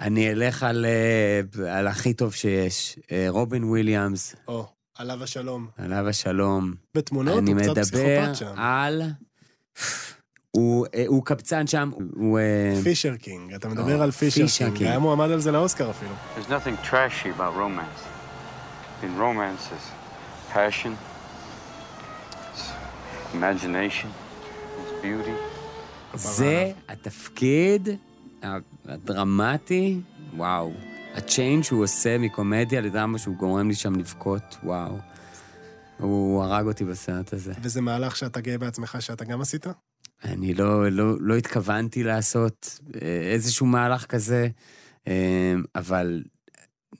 Speaker 4: אני אלך על, אה, על הכי טוב שיש, אה, רובין וויליאמס,
Speaker 3: או, עליו השלום.
Speaker 4: עליו השלום.
Speaker 3: בתמונות
Speaker 4: אני
Speaker 3: הוא קצת
Speaker 4: מדבר
Speaker 3: פסיכופת שם.
Speaker 4: על... הוא, אה, הוא קבצן שם, הוא... אה,
Speaker 3: פישר קינג, אתה מדבר
Speaker 4: או,
Speaker 3: על פישר
Speaker 4: פישר
Speaker 3: קינג,
Speaker 4: קינג.
Speaker 3: היה מועמד על זה לאוסקר אפילו.
Speaker 7: There's nothing trashy about romance. In romance, there's passion, there's imagination, there's beauty.
Speaker 4: זה התפקיד הדרמטי, וואו. הצ'יינג שהוא עושה מקומדיה לדרמה שהוא גורם לי שם לבכות, וואו. הוא הרג אותי בסרט הזה.
Speaker 3: וזה מהלך שאתה גאה בעצמך שאתה גם עשית?
Speaker 4: אני לא, לא, לא התכוונתי לעשות אה, איזשהו מהלך כזה, אה, אבל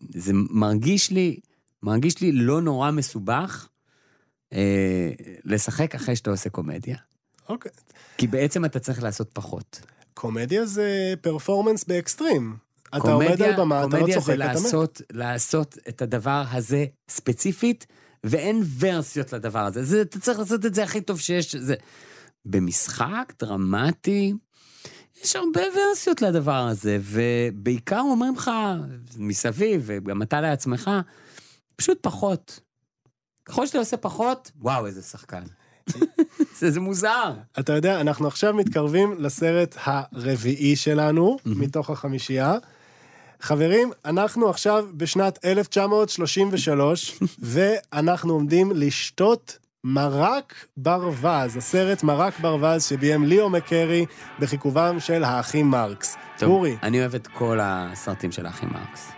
Speaker 4: זה מרגיש לי, מרגיש לי לא נורא מסובך אה, לשחק אחרי שאתה עושה קומדיה.
Speaker 3: אוקיי.
Speaker 4: כי בעצם אתה צריך לעשות פחות.
Speaker 3: קומדיה זה פרפורמנס באקסטרים. אתה עומד על במה, אתה לא
Speaker 4: קומדיה
Speaker 3: צוחק,
Speaker 4: זה
Speaker 3: אתה מת.
Speaker 4: לעשות, לעשות את הדבר הזה ספציפית, ואין ורסיות לדבר הזה. זה, אתה צריך לעשות את זה הכי טוב שיש. זה... במשחק דרמטי, יש הרבה ורסיות לדבר הזה, ובעיקר אומרים לך מסביב, וגם אתה לעצמך, פשוט פחות. ככל שאתה עושה פחות, וואו, איזה שחקן. זה, זה מוזר.
Speaker 3: אתה יודע, אנחנו עכשיו מתקרבים לסרט הרביעי שלנו, מתוך החמישייה. חברים, אנחנו עכשיו בשנת 1933, ואנחנו עומדים לשתות מרק ברווז, הסרט מרק ברווז שביים ליאו מקרי בחיכובם של האחים מרקס.
Speaker 4: טוב,
Speaker 3: אורי,
Speaker 4: אני אוהב את כל הסרטים של האחים מרקס.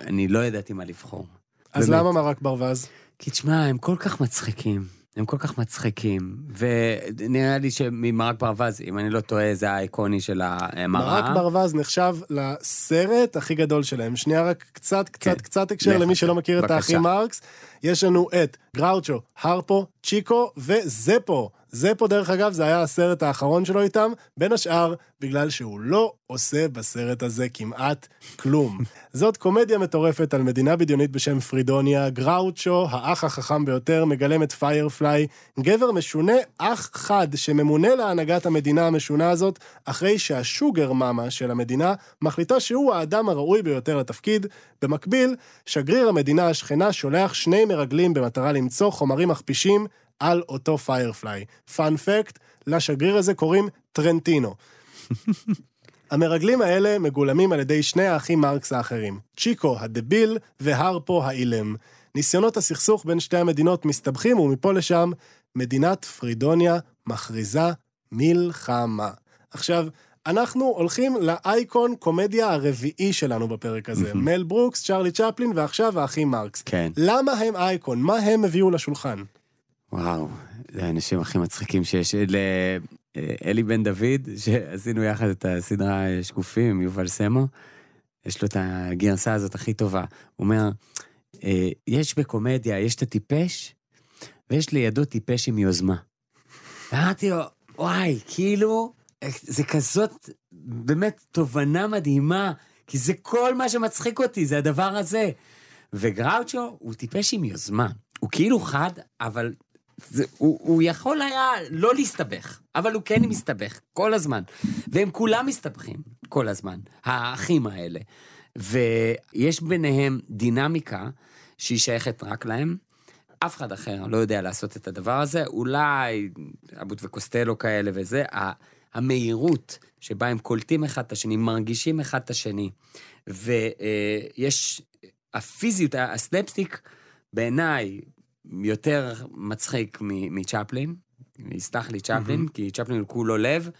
Speaker 4: אני לא ידעתי מה לבחור.
Speaker 3: אז
Speaker 4: באמת.
Speaker 3: למה מרק ברווז?
Speaker 4: כי תשמע, הם כל כך מצחיקים. הם כל כך מצחיקים, ונראה לי שממרק ברווז, אם אני לא טועה, זה האיקוני של המראה.
Speaker 3: מרק ברווז נחשב לסרט הכי גדול שלהם. שנייה, רק קצת, קצת,
Speaker 4: כן.
Speaker 3: קצת הקשר למי שלא מכיר את
Speaker 4: בבקשה.
Speaker 3: האחים מרקס. יש לנו את גראוצ'ו, הרפו, צ'יקו וזפו. זפו, דרך אגב, זה היה הסרט האחרון שלו איתם, בין השאר, בגלל שהוא לא עושה בסרט הזה כמעט כלום. זאת קומדיה מטורפת על מדינה בדיונית בשם פרידוניה, גראוצ'ו, האח החכם ביותר, מגלם את פיירפליי, גבר משונה, אח חד, שממונה להנהגת המדינה המשונה הזאת, אחרי שהשוגר מאמה של המדינה מחליטה שהוא האדם הראוי ביותר לתפקיד. במקביל, שגריר המדינה השכנה שולח שני מרגלים במטרה למצוא חומרים מכפישים על אותו פיירפליי. fun fact, לשגריר הזה קוראים טרנטינו. המרגלים האלה מגולמים על ידי שני האחים מרקס האחרים, צ'יקו הדביל והרפו האילם. ניסיונות הסכסוך בין שתי המדינות מסתבכים ומפה לשם מדינת פרידוניה מכריזה מלחמה. עכשיו, אנחנו הולכים לאייקון קומדיה הרביעי שלנו בפרק הזה. מל ברוקס, צ'רלי צ'פלין ועכשיו האחים מרקס.
Speaker 4: כן.
Speaker 3: למה הם אייקון? מה הם הביאו לשולחן?
Speaker 4: וואו, זה האנשים הכי מצחיקים שיש. לאלי בן דוד, שעשינו יחד את הסדרה שקופים עם יובל סמו, יש לו את הגרסה הזאת הכי טובה. הוא אומר, "אה, יש בקומדיה, יש את הטיפש, ויש לידו טיפש עם יוזמה. ואמרתי לו, וואי, כאילו, זה כזאת, באמת, תובנה מדהימה, כי זה כל מה שמצחיק אותי, זה הדבר הזה. וגראוצ'ו הוא טיפש עם יוזמה. הוא כאילו חד, אבל זה, הוא, הוא יכול היה לא להסתבך, אבל הוא כן מסתבך כל הזמן. והם כולם מסתבכים כל הזמן, האחים האלה. ויש ביניהם דינמיקה שהיא שייכת רק להם. אף אחד אחר לא יודע לעשות את הדבר הזה, אולי אבוט וקוסטלו כאלה וזה, המהירות שבה הם קולטים אחד את השני, מרגישים אחד את השני, ויש, הפיזיות, הסלפסטיק, בעיניי, יותר מצחיק מצ'פלין, יסלח לי צ'פלין, כי צ'פלין הוא כולו לב.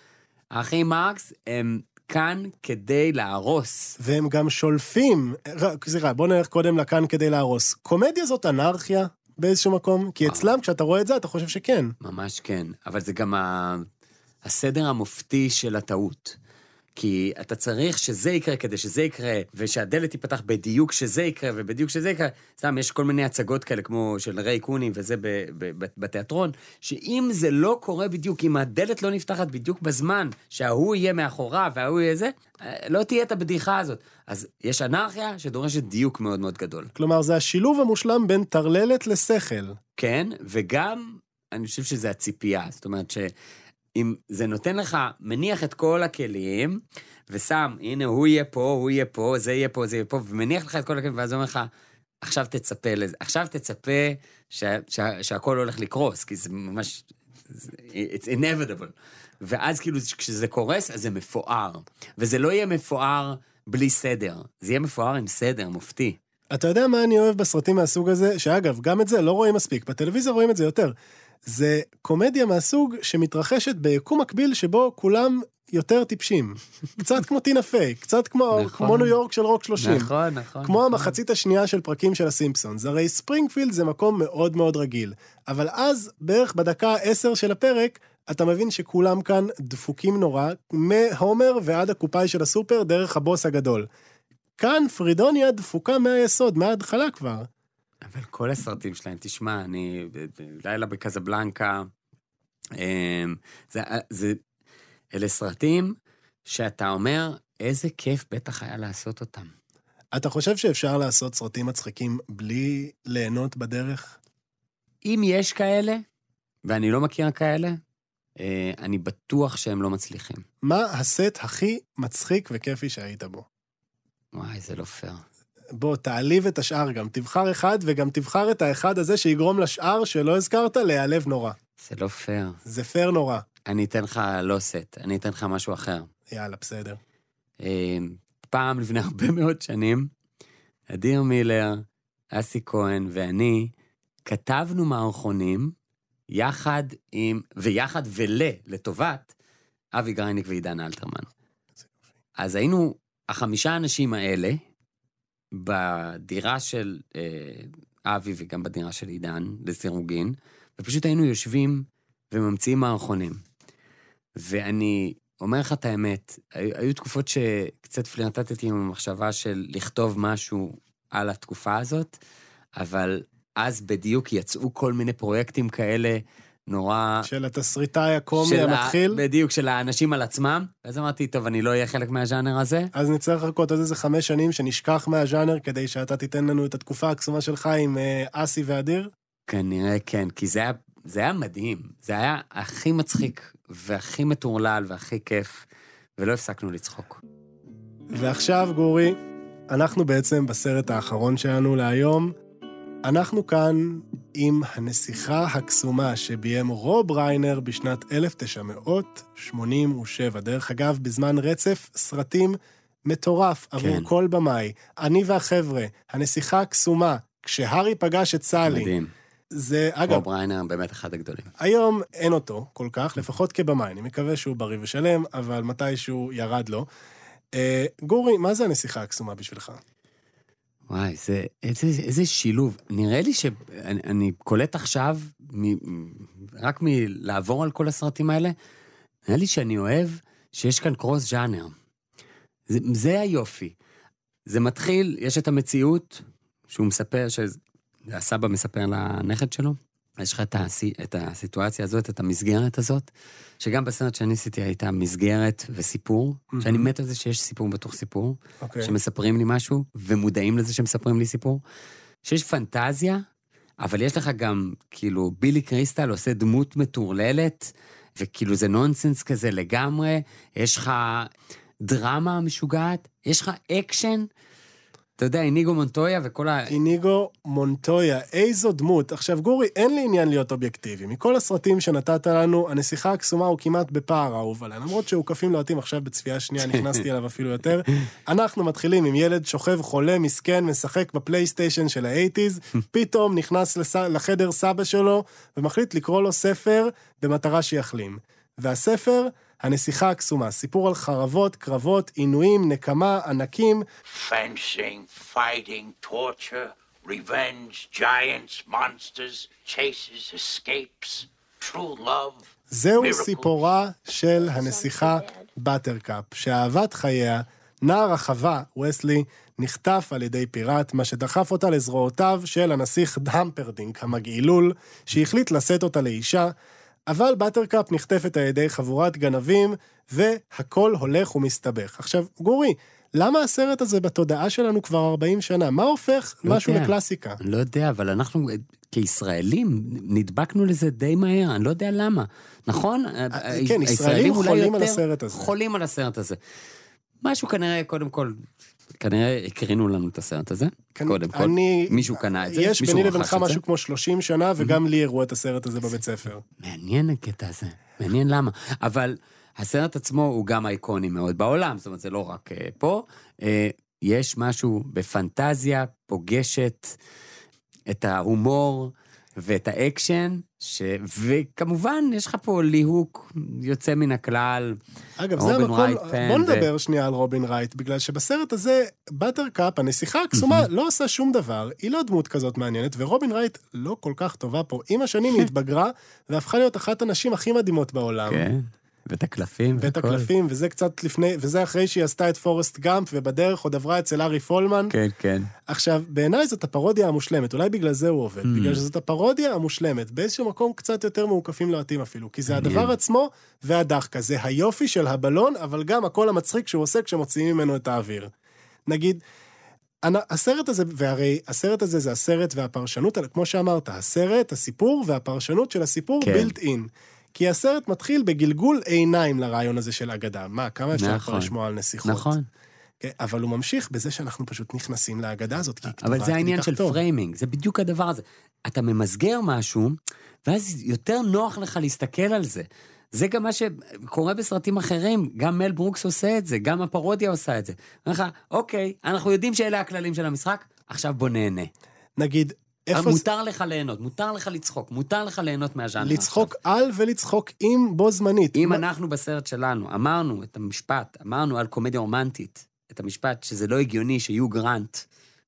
Speaker 4: האחים מרקס הם כאן כדי להרוס.
Speaker 3: והם גם שולפים, סליחה, בוא נלך קודם לכאן כדי להרוס. קומדיה זאת אנרכיה באיזשהו מקום? כי אצלם, כשאתה רואה את זה, אתה חושב שכן.
Speaker 4: ממש כן, אבל זה גם ה... הסדר המופתי של הטעות. כי אתה צריך שזה יקרה כדי שזה יקרה, ושהדלת תיפתח בדיוק שזה יקרה, ובדיוק שזה יקרה. סתם, יש כל מיני הצגות כאלה, כמו של ריי קוני וזה בתיאטרון, שאם זה לא קורה בדיוק, אם הדלת לא נפתחת בדיוק בזמן שההוא יהיה מאחוריו וההוא יהיה זה, אה, לא תהיה את הבדיחה הזאת. אז יש אנרכיה שדורשת דיוק מאוד מאוד גדול.
Speaker 3: כלומר, זה השילוב המושלם בין טרללת לשכל.
Speaker 4: כן, וגם, אני חושב שזה הציפייה. זאת אומרת שאם זה נותן לך, מניח את כל הכלים, ושם, הנה, הוא יהיה פה, הוא יהיה פה, זה יהיה פה, זה יהיה פה, ומניח לך את כל הכלים, ואז אומר לך, עכשיו תצפה לזה, עכשיו תצפה שה, שה, שהכל הולך לקרוס, כי זה ממש, it's inevitable. ואז כאילו, כשזה קורס, אז זה מפואר. וזה לא יהיה מפואר בלי סדר, זה יהיה מפואר עם סדר, מופתי.
Speaker 3: אתה יודע מה אני אוהב בסרטים מהסוג הזה? שאגב, גם את זה לא רואים מספיק, בטלוויזיה רואים את זה יותר. זה קומדיה מהסוג שמתרחשת ביקום מקביל שבו כולם יותר טיפשים. קצת כמו טינה פיי, קצת כמו,
Speaker 4: נכון.
Speaker 3: כמו ניו יורק של רוק 30.
Speaker 4: נכון, נכון.
Speaker 3: כמו המחצית השנייה של פרקים של הסימפסונס. הרי ספרינגפילד זה מקום מאוד מאוד רגיל. אבל אז, בערך בדקה ה-10 של הפרק, אתה מבין שכולם כאן דפוקים נורא, מהומר ועד הקופאי של הסופר, דרך הבוס הגדול. כאן פרידוניה דפוקה מהיסוד, מההתחלה כבר.
Speaker 4: אבל כל הסרטים שלהם, תשמע, אני, לילה בקזבלנקה, אמ, זה, זה, אלה סרטים שאתה אומר, איזה כיף בטח היה לעשות אותם.
Speaker 3: אתה חושב שאפשר לעשות סרטים מצחיקים בלי ליהנות בדרך?
Speaker 4: אם יש כאלה, ואני לא מכיר כאלה, אה, אני בטוח שהם לא מצליחים.
Speaker 3: מה הסט הכי מצחיק וכיפי שהיית בו?
Speaker 4: וואי, זה לא פייר.
Speaker 3: בוא, תעליב את השאר גם. תבחר אחד, וגם תבחר את האחד הזה שיגרום לשאר שלא הזכרת להיעלב נורא.
Speaker 4: זה לא פייר.
Speaker 3: זה פייר נורא.
Speaker 4: אני אתן לך לא סט, אני אתן לך משהו אחר.
Speaker 3: יאללה, בסדר.
Speaker 4: אה, פעם לפני הרבה מאוד שנים, אדיר מילר, אסי כהן ואני כתבנו מערכונים יחד עם, ויחד ול, לטובת, אבי גרייניק ועידן אלתרמן. אז היינו החמישה האנשים האלה בדירה של אה, אבי וגם בדירה של עידן, לסירוגין, ופשוט היינו יושבים וממציאים מערכונים. ואני אומר לך את האמת, היו, היו תקופות שקצת פלרטטתי עם המחשבה של לכתוב משהו על התקופה הזאת, אבל אז בדיוק יצאו כל מיני פרויקטים כאלה נורא...
Speaker 3: של התסריטאי הקומי
Speaker 4: של ה-
Speaker 3: המתחיל,
Speaker 4: בדיוק, של האנשים על עצמם. ואז אמרתי, טוב, אני לא אהיה חלק מהז'אנר הזה.
Speaker 3: אז נצטרך לחכות עוד איזה חמש שנים שנשכח מהז'אנר כדי שאתה תיתן לנו את התקופה הקסומה שלך עם אה, אסי ואדיר.
Speaker 4: כנראה כן, כי זה היה, זה היה מדהים. זה היה הכי מצחיק, והכי מטורלל, והכי כיף, ולא הפסקנו לצחוק.
Speaker 3: ועכשיו, גורי, אנחנו בעצם בסרט האחרון שלנו להיום. אנחנו כאן עם הנסיכה הקסומה שביים רוב ריינר בשנת 1987. דרך אגב, בזמן רצף סרטים מטורף עבור
Speaker 4: כן.
Speaker 3: כל במאי. אני והחבר'ה, הנסיכה הקסומה, כשהארי פגש את סאלי.
Speaker 4: מדהים.
Speaker 3: זה, אגב,
Speaker 4: רוב ריינר באמת אחד הגדולים.
Speaker 3: היום אין אותו כל כך, לפחות כבמאי. אני מקווה שהוא בריא ושלם, אבל מתישהו ירד לו. אה, גורי, מה זה הנסיכה הקסומה בשבילך?
Speaker 4: וואי, זה, איזה, איזה שילוב. נראה לי שאני אני קולט עכשיו, מ, רק מלעבור על כל הסרטים האלה, נראה לי שאני אוהב שיש כאן קרוס ז'אנר. זה, זה היופי. זה מתחיל, יש את המציאות, שהוא מספר, שהסבא מספר לנכד שלו, יש לך את, הסי, את הסיטואציה הזאת, את המסגרת הזאת, שגם בסרט שאני עשיתי הייתה מסגרת וסיפור, שאני מת על זה שיש סיפור בתוך סיפור.
Speaker 3: אוקיי.
Speaker 4: שמספרים לי משהו, ומודעים לזה שמספרים לי סיפור. שיש פנטזיה, אבל יש לך גם, כאילו, בילי קריסטל עושה דמות מטורללת, וכאילו זה נונסנס כזה לגמרי, יש לך דרמה משוגעת, יש לך אקשן. אתה יודע, איניגו מונטויה וכל ה...
Speaker 3: איניגו מונטויה, איזו דמות. עכשיו, גורי, אין לי עניין להיות אובייקטיבי. מכל הסרטים שנתת לנו, הנסיכה הקסומה הוא כמעט בפער האהוב עליי. למרות שאוכפים לוהטים עכשיו בצפייה שנייה, נכנסתי אליו אפילו יותר. אנחנו מתחילים עם ילד שוכב חולה, מסכן, משחק בפלייסטיישן של האייטיז, פתאום נכנס לס... לחדר סבא שלו, ומחליט לקרוא לו ספר במטרה שיחלים. והספר, הנסיכה הקסומה, סיפור על חרבות, קרבות, עינויים, נקמה, ענקים,
Speaker 8: fencing, fighting, torture, revenge, giants, monsters, chases, escapes, true love.
Speaker 3: זהו
Speaker 8: miracles.
Speaker 3: סיפורה של הנסיכה באטרקאפ, שאהבת חייה, נער החווה, וסלי, נחטף על ידי פיראט, מה שדחף אותה לזרועותיו של הנסיך האמפרדינק המגעילול, שהחליט לשאת אותה לאישה, אבל באטרקאפ נחטפת על ידי חבורת גנבים, והכל הולך ומסתבך. עכשיו, גורי, למה הסרט הזה בתודעה שלנו כבר 40 שנה? מה הופך
Speaker 4: לא
Speaker 3: משהו
Speaker 4: יודע.
Speaker 3: לקלאסיקה?
Speaker 4: לא יודע, אבל אנחנו אה, כישראלים נדבקנו לזה די מהר, אני לא יודע למה. נכון?
Speaker 3: כן, ישראלים חולים על הסרט הזה.
Speaker 4: חולים על הסרט הזה. משהו כנראה, קודם כל, כנראה הקרינו לנו את הסרט הזה,
Speaker 3: כן,
Speaker 4: קודם כל.
Speaker 3: אני-
Speaker 4: מישהו קנה את זה,
Speaker 3: יש
Speaker 4: מישהו
Speaker 3: ביני
Speaker 4: רכש
Speaker 3: לבינך
Speaker 4: את זה.
Speaker 3: משהו כמו 30 שנה, וגם לי הראו את הסרט הזה בבית ספר.
Speaker 4: מעניין הקטע הזה, מעניין למה. אבל הסרט עצמו הוא גם אייקוני מאוד בעולם, זאת אומרת, זה לא רק אה, פה. אה, יש משהו בפנטזיה פוגשת את ההומור ואת האקשן, ש... וכמובן, יש לך פה ליהוק יוצא מן הכלל.
Speaker 3: אגב, זה המקום,
Speaker 4: רייט פן
Speaker 3: בוא
Speaker 4: ו-
Speaker 3: נדבר שנייה על רובין רייט, בגלל שבסרט הזה, באטרקאפ, הנסיכה הקסומה, לא עושה שום דבר, היא לא דמות כזאת מעניינת, ורובין רייט לא כל כך טובה פה. עם השנים היא התבגרה, והפכה להיות אחת הנשים הכי מדהימות בעולם.
Speaker 4: כן, ואת הקלפים.
Speaker 3: ואת. הקלפים, וזה קצת לפני, וזה אחרי שהיא עשתה את פורסט גאמפ, ובדרך עוד עברה אצל ארי פולמן.
Speaker 4: כן, כן.
Speaker 3: עכשיו, בעיניי זאת הפרודיה המושלמת, אולי בגלל זה הוא עובד, בגלל שזאת הפרודיה המושלמת, באיזשהו מקום קצת יותר מאוכפים לוהטים אפילו, כי זה. הדבר עצמו והדחקה, זה היופי של הבלון, אבל גם הקול המצחיק שהוא עושה כשמוציאים ממנו את האוויר. נגיד, הסרט הזה, והרי הסרט הזה זה הסרט והפרשנות, כמו שאמרת, הסרט, הסיפור והפרשנות של הסיפור
Speaker 4: כן.
Speaker 3: built in. כי הסרט מתחיל בגלגול עיניים לרעיון הזה של אגדה. מה, כמה אפשר כבר
Speaker 4: נכון.
Speaker 3: לשמוע על נסיכות?
Speaker 4: נכון.
Speaker 3: כן, אבל הוא ממשיך בזה שאנחנו פשוט נכנסים לאגדה הזאת, כי היא כתובה
Speaker 4: אבל זה העניין של
Speaker 3: טוב.
Speaker 4: framing, זה בדיוק הדבר הזה. אתה ממסגר משהו, ואז יותר נוח לך להסתכל על זה. זה גם מה שקורה בסרטים אחרים, גם מל ברוקס עושה את זה, גם הפרודיה עושה את זה. אומר לך, אוקיי, אנחנו יודעים שאלה הכללים של המשחק, עכשיו בוא נהנה.
Speaker 3: נגיד, איפה זה...
Speaker 4: מותר לך ליהנות, מותר לך לצחוק, מותר לך ליהנות מהז'אנר.
Speaker 3: לצחוק על ולצחוק עם בו זמנית.
Speaker 4: אם
Speaker 3: מה-
Speaker 4: אנחנו בסרט שלנו אמרנו את המשפט, אמרנו על קומדיה רומנטית, את המשפט שזה לא הגיוני שיו גרנט,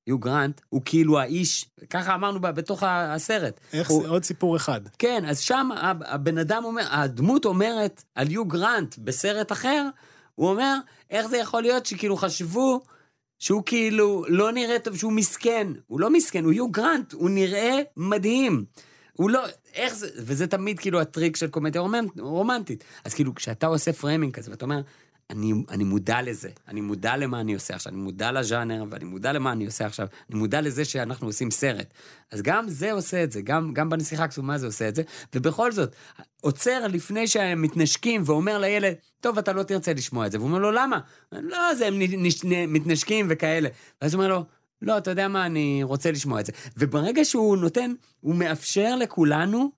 Speaker 4: יו גרנט הוא כאילו האיש, ככה אמרנו בתוך הסרט.
Speaker 3: איך
Speaker 4: הוא-
Speaker 3: זה עוד סיפור אחד.
Speaker 4: כן, אז שם הבן אדם אומר, הדמות אומרת על יו גרנט בסרט אחר, הוא אומר, איך זה יכול להיות שכאילו חשבו שהוא כאילו לא נראה טוב, שהוא מסכן. הוא לא מסכן, הוא יו גרנט, הוא נראה מדהים. הוא לא, איך זה, וזה תמיד כאילו הטריק של קומדיה רומנט, רומנטית. אז כאילו, כשאתה עושה framing כזה, ואתה אומר, אני, אני מודע לזה, אני מודע למה אני עושה עכשיו, אני מודע לז'אנר, ואני מודע למה אני עושה עכשיו, אני מודע לזה שאנחנו עושים סרט. אז גם זה עושה את זה, גם, גם בנסיכה הקסומה זה עושה את זה, ובכל זאת, עוצר לפני שהם מתנשקים ואומר לילד, טוב, אתה לא תרצה לשמוע את זה. והוא אומר לו, למה? לא, זה הם מתנשקים וכאלה. ואז הוא אומר לו, לא, אתה יודע מה, אני רוצה לשמוע את זה. וברגע שהוא נותן, הוא מאפשר לכולנו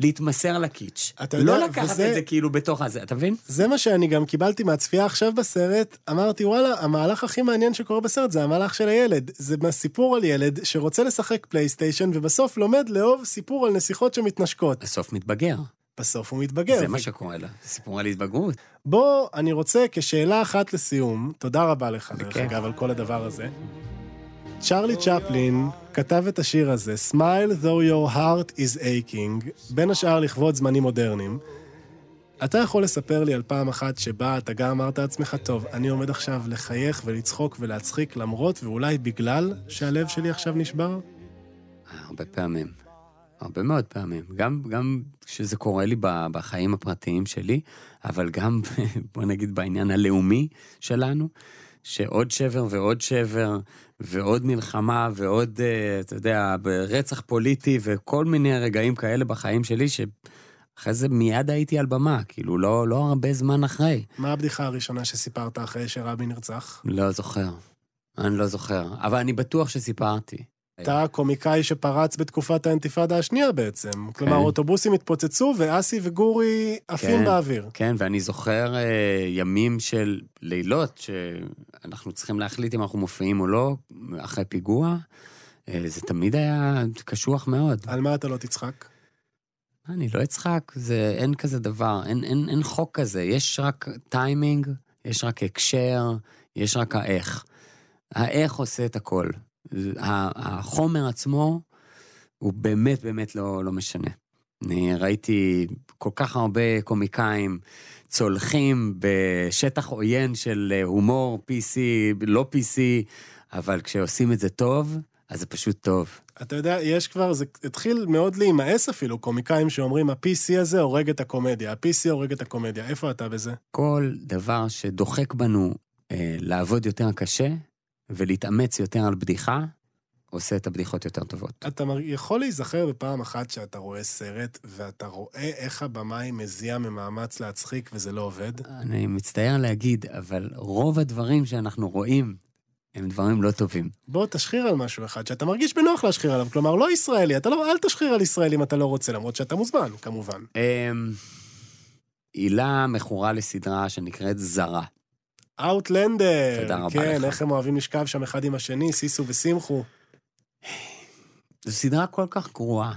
Speaker 4: להתמסר לקיץ'.
Speaker 3: אתה יודע,
Speaker 4: לא לקחת
Speaker 3: וזה-
Speaker 4: את זה כאילו בתוך הזה, אתה מבין?
Speaker 3: זה מה שאני גם קיבלתי מהצפייה עכשיו בסרט, אמרתי וואלה, המהלך הכי מעניין שקורה בסרט זה המהלך של הילד. זה סיפור על ילד שרוצה לשחק פלייסטיישן ובסוף לומד לאהוב סיפור על נסיכות שמתנשקות.
Speaker 4: בסוף מתבגר.
Speaker 3: בסוף הוא מתבגר.
Speaker 4: זה
Speaker 3: ו-
Speaker 4: מה שקורה לו, זה סיפור על התבגרות.
Speaker 3: בוא, אני רוצה כשאלה אחת לסיום, תודה רבה לך דרך. אגב על כל הדבר הזה. צ'רלי צ'פלין כתב את השיר הזה, Smile though your heart is aching, בין השאר לכבוד זמנים מודרניים. אתה יכול לספר לי על פעם אחת שבה אתה גם אמרת לעצמך, טוב, אני עומד עכשיו לחייך ולצחוק ולהצחיק למרות ואולי בגלל שהלב שלי עכשיו נשבר?
Speaker 4: הרבה פעמים. הרבה מאוד פעמים. גם, כשזה קורה לי בחיים הפרטיים שלי, אבל גם, בוא נגיד, בעניין הלאומי שלנו, שעוד שבר ועוד שבר, ועוד מלחמה, ועוד, אה, אתה יודע, רצח פוליטי, וכל מיני רגעים כאלה בחיים שלי, שאחרי זה מיד הייתי על במה, כאילו, לא, לא הרבה זמן אחרי.
Speaker 3: מה הבדיחה הראשונה שסיפרת אחרי שרבין נרצח?
Speaker 4: לא זוכר. אני לא זוכר. אבל אני בטוח שסיפרתי.
Speaker 3: אתה הקומיקאי שפרץ בתקופת האינתיפאדה השנייה בעצם. כלומר, אוטובוסים התפוצצו ואסי וגורי עפים
Speaker 4: כן.
Speaker 3: באוויר.
Speaker 4: כן, ואני זוכר אה, ימים של לילות שאנחנו צריכים להחליט אם אנחנו מופיעים או לא אחרי פיגוע. אה, זה תמיד היה קשוח מאוד.
Speaker 3: על מה אתה לא תצחק?
Speaker 4: אני לא אצחק, זה, אין כזה דבר, אין, אין, אין חוק כזה, יש רק טיימינג, יש רק הקשר, יש רק האיך. האיך עושה את הכל. החומר עצמו הוא באמת באמת לא, לא משנה. אני ראיתי כל כך הרבה קומיקאים צולחים בשטח עוין של אה, הומור PC, לא PC, אבל כשעושים את זה טוב, אז זה פשוט טוב.
Speaker 3: אתה יודע, יש כבר, זה התחיל מאוד להימאס אפילו, קומיקאים שאומרים, ה-PC הזה הורג את הקומדיה, ה-PC הורג את הקומדיה. איפה אתה בזה?
Speaker 4: כל דבר שדוחק בנו אה, לעבוד יותר קשה ולהתאמץ יותר על בדיחה, עושה את הבדיחות יותר טובות.
Speaker 3: אתה יכול להיזכר בפעם אחת שאתה רואה סרט, ואתה רואה איך הבמאי מזיע ממאמץ להצחיק וזה לא עובד?
Speaker 4: אני מצטער להגיד, אבל רוב הדברים שאנחנו רואים הם דברים לא טובים.
Speaker 3: בוא תשחיר על משהו אחד שאתה מרגיש בנוח להשחיר עליו, כלומר, לא ישראלי, אתה לא, אל תשחיר על ישראלי אם אתה לא רוצה, למרות שאתה מוזמן, כמובן.
Speaker 4: אמ, הילה מכורה לסדרה שנקראת זרה.
Speaker 3: אאוטלנדר.
Speaker 4: תודה רבה
Speaker 3: כן,
Speaker 4: לך.
Speaker 3: איך הם אוהבים לשכב שם אחד עם השני, סיסו ושמחו.
Speaker 4: זו סדרה כל כך גרועה,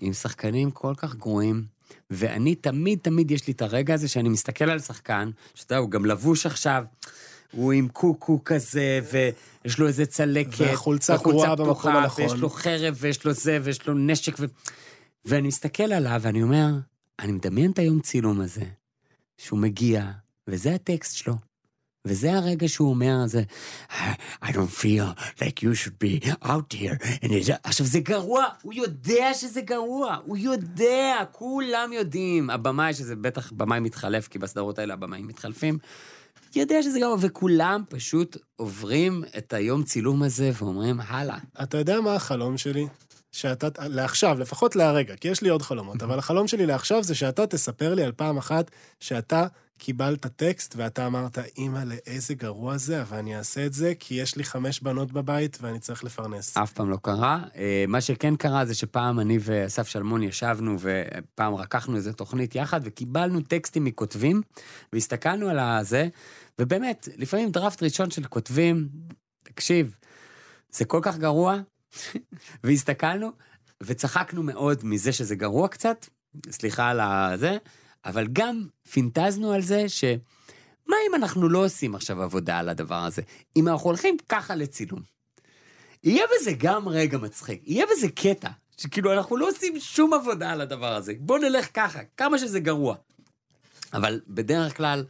Speaker 4: עם שחקנים כל כך גרועים, ואני תמיד תמיד יש לי את הרגע הזה שאני מסתכל על שחקן, שאתה יודע, הוא גם לבוש עכשיו, הוא עם קוקו כזה, ויש לו איזה צלקת.
Speaker 3: והחולצה קרועה במקום הנכון.
Speaker 4: ויש לו חרב, ויש לו זה, ויש לו נשק, ו... ואני מסתכל עליו, ואני אומר, אני מדמיין את היום צילום הזה, שהוא מגיע, וזה הטקסט שלו. וזה הרגע שהוא אומר, זה, I don't feel like you should be out here. And. עכשיו, זה גרוע, הוא יודע שזה גרוע, הוא יודע, כולם יודעים. הבמאי, שזה בטח במאי מתחלף, כי בסדרות האלה הבמאים מתחלפים, יודע שזה גרוע, וכולם פשוט עוברים את היום צילום הזה ואומרים, הלאה.
Speaker 3: אתה יודע מה החלום שלי? שאתה, לעכשיו, לפחות להרגע, כי יש לי עוד חלומות, אבל החלום שלי לעכשיו זה שאתה תספר לי על פעם אחת שאתה קיבלת טקסט ואתה אמרת, אימא'לה, איזה גרוע זה, אבל אני אעשה את זה, כי יש לי חמש בנות בבית ואני צריך לפרנס.
Speaker 4: אף פעם לא קרה. אה, מה שכן קרה זה שפעם אני ואסף שלמון ישבנו ופעם רקחנו איזה תוכנית יחד וקיבלנו טקסטים מכותבים והסתכלנו על הזה, ובאמת, לפעמים דראפט ראשון של כותבים, תקשיב, זה כל כך גרוע, והסתכלנו וצחקנו מאוד מזה שזה גרוע קצת, סליחה על הזה, אבל גם פינטזנו על זה ש... מה אם אנחנו לא עושים עכשיו עבודה על הדבר הזה? אם אנחנו הולכים ככה לצילום. יהיה בזה גם רגע מצחיק, יהיה בזה קטע, שכאילו אנחנו לא עושים שום עבודה על הדבר הזה. בוא נלך ככה, כמה שזה גרוע. אבל בדרך כלל,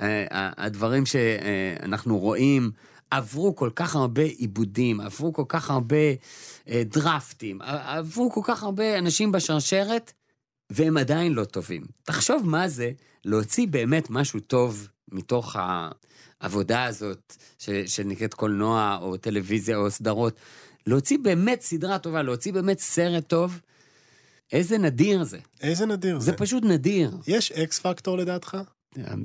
Speaker 4: אה, הדברים שאנחנו רואים עברו כל כך הרבה עיבודים, עברו כל כך הרבה אה, דרפטים, עברו כל כך הרבה אנשים בשרשרת, והם עדיין לא טובים. תחשוב מה זה להוציא באמת משהו טוב מתוך העבודה הזאת, ש, שנקראת קולנוע או טלוויזיה או סדרות. להוציא באמת סדרה טובה, להוציא באמת סרט טוב, איזה נדיר זה.
Speaker 3: איזה נדיר זה.
Speaker 4: זה פשוט נדיר.
Speaker 3: יש אקס פקטור לדעתך?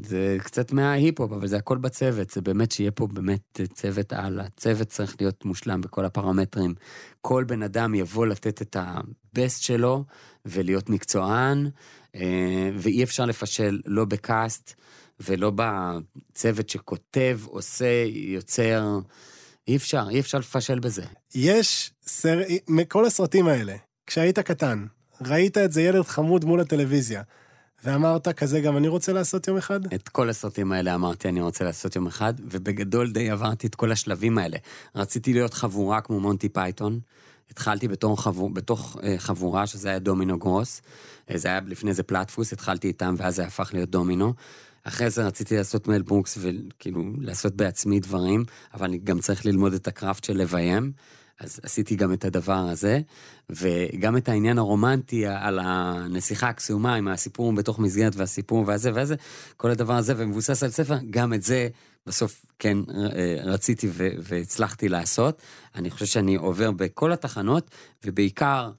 Speaker 4: זה קצת מההיפ-הופ, אבל זה הכל בצוות, זה באמת שיהיה פה באמת צוות על, הצוות צריך להיות מושלם בכל הפרמטרים. כל בן אדם יבוא לתת את הבסט שלו ולהיות מקצוען, אה, ואי אפשר לפשל לא בקאסט ולא בצוות שכותב, עושה, יוצר. אי אפשר, אי אפשר לפשל בזה.
Speaker 3: יש סרט, מכל הסרטים האלה, כשהיית קטן, ראית את זה ילד חמוד מול הטלוויזיה. ואמרת, כזה גם אני רוצה לעשות יום אחד?
Speaker 4: את כל הסרטים האלה אמרתי, אני רוצה לעשות יום אחד, ובגדול די עברתי את כל השלבים האלה. רציתי להיות חבורה כמו מונטי פייתון. התחלתי בתור חבור, בתוך אה, חבורה, שזה היה דומינו גרוס. אה, זה היה לפני זה פלטפוס, התחלתי איתם, ואז זה הפך להיות דומינו. אחרי זה רציתי לעשות מל ברוקס וכאילו לעשות בעצמי דברים, אבל אני גם צריך ללמוד את ה craft של לביים. אז עשיתי גם את הדבר הזה, וגם את העניין הרומנטי על הנסיכה הקסומה עם הסיפור בתוך מסגרת והסיפור והזה והזה, כל הדבר הזה ומבוסס על ספר, גם את זה בסוף כן אה, רציתי והצלחתי לעשות. אני חושב שאני עובר בכל התחנות, ובעיקר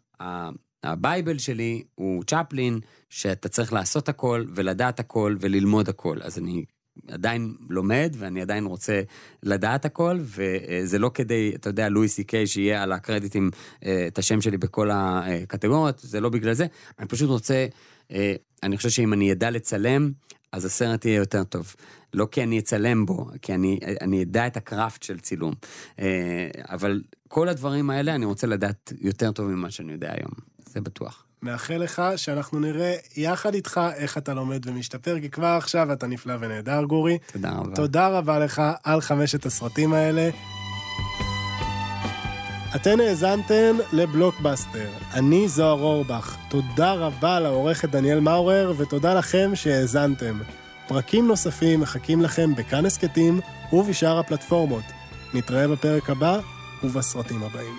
Speaker 4: ה Bible שלי הוא צ'פלין, שאתה צריך לעשות הכל ולדעת הכל וללמוד הכל. אז אני עדיין לומד ואני עדיין רוצה לדעת הכל וזה לא כדי אתה יודע לואי סי קיי שיהיה על הקרדיטים אה, את השם שלי בכל הקטגוריות זה לא בגלל זה. אני פשוט רוצה אה, אני חושב שאם אני אדע לצלם אז הסרט יהיה יותר טוב. לא כי אני אצלם בו כי אני אני אדע את הקראפט של צילום. אה, אבל כל הדברים האלה אני רוצה לדעת יותר טוב ממה שאני יודע היום. זה בטוח.
Speaker 3: מאחל לך שאנחנו נראה יחד איתך איך אתה לומד ומשתפר, כי כבר עכשיו אתה נפלא ונהדר, גורי.
Speaker 4: תודה רבה.
Speaker 3: תודה רבה לך על חמשת הסרטים האלה. אתן האזנתן לבלוקבאסטר. אני זוהר אורבך. תודה רבה לעורכת דניאל מאורר, ותודה לכם שהאזנתם. פרקים נוספים מחכים לכם בכאן הסכתים ובשאר הפלטפורמות. נתראה בפרק הבא ובסרטים הבאים.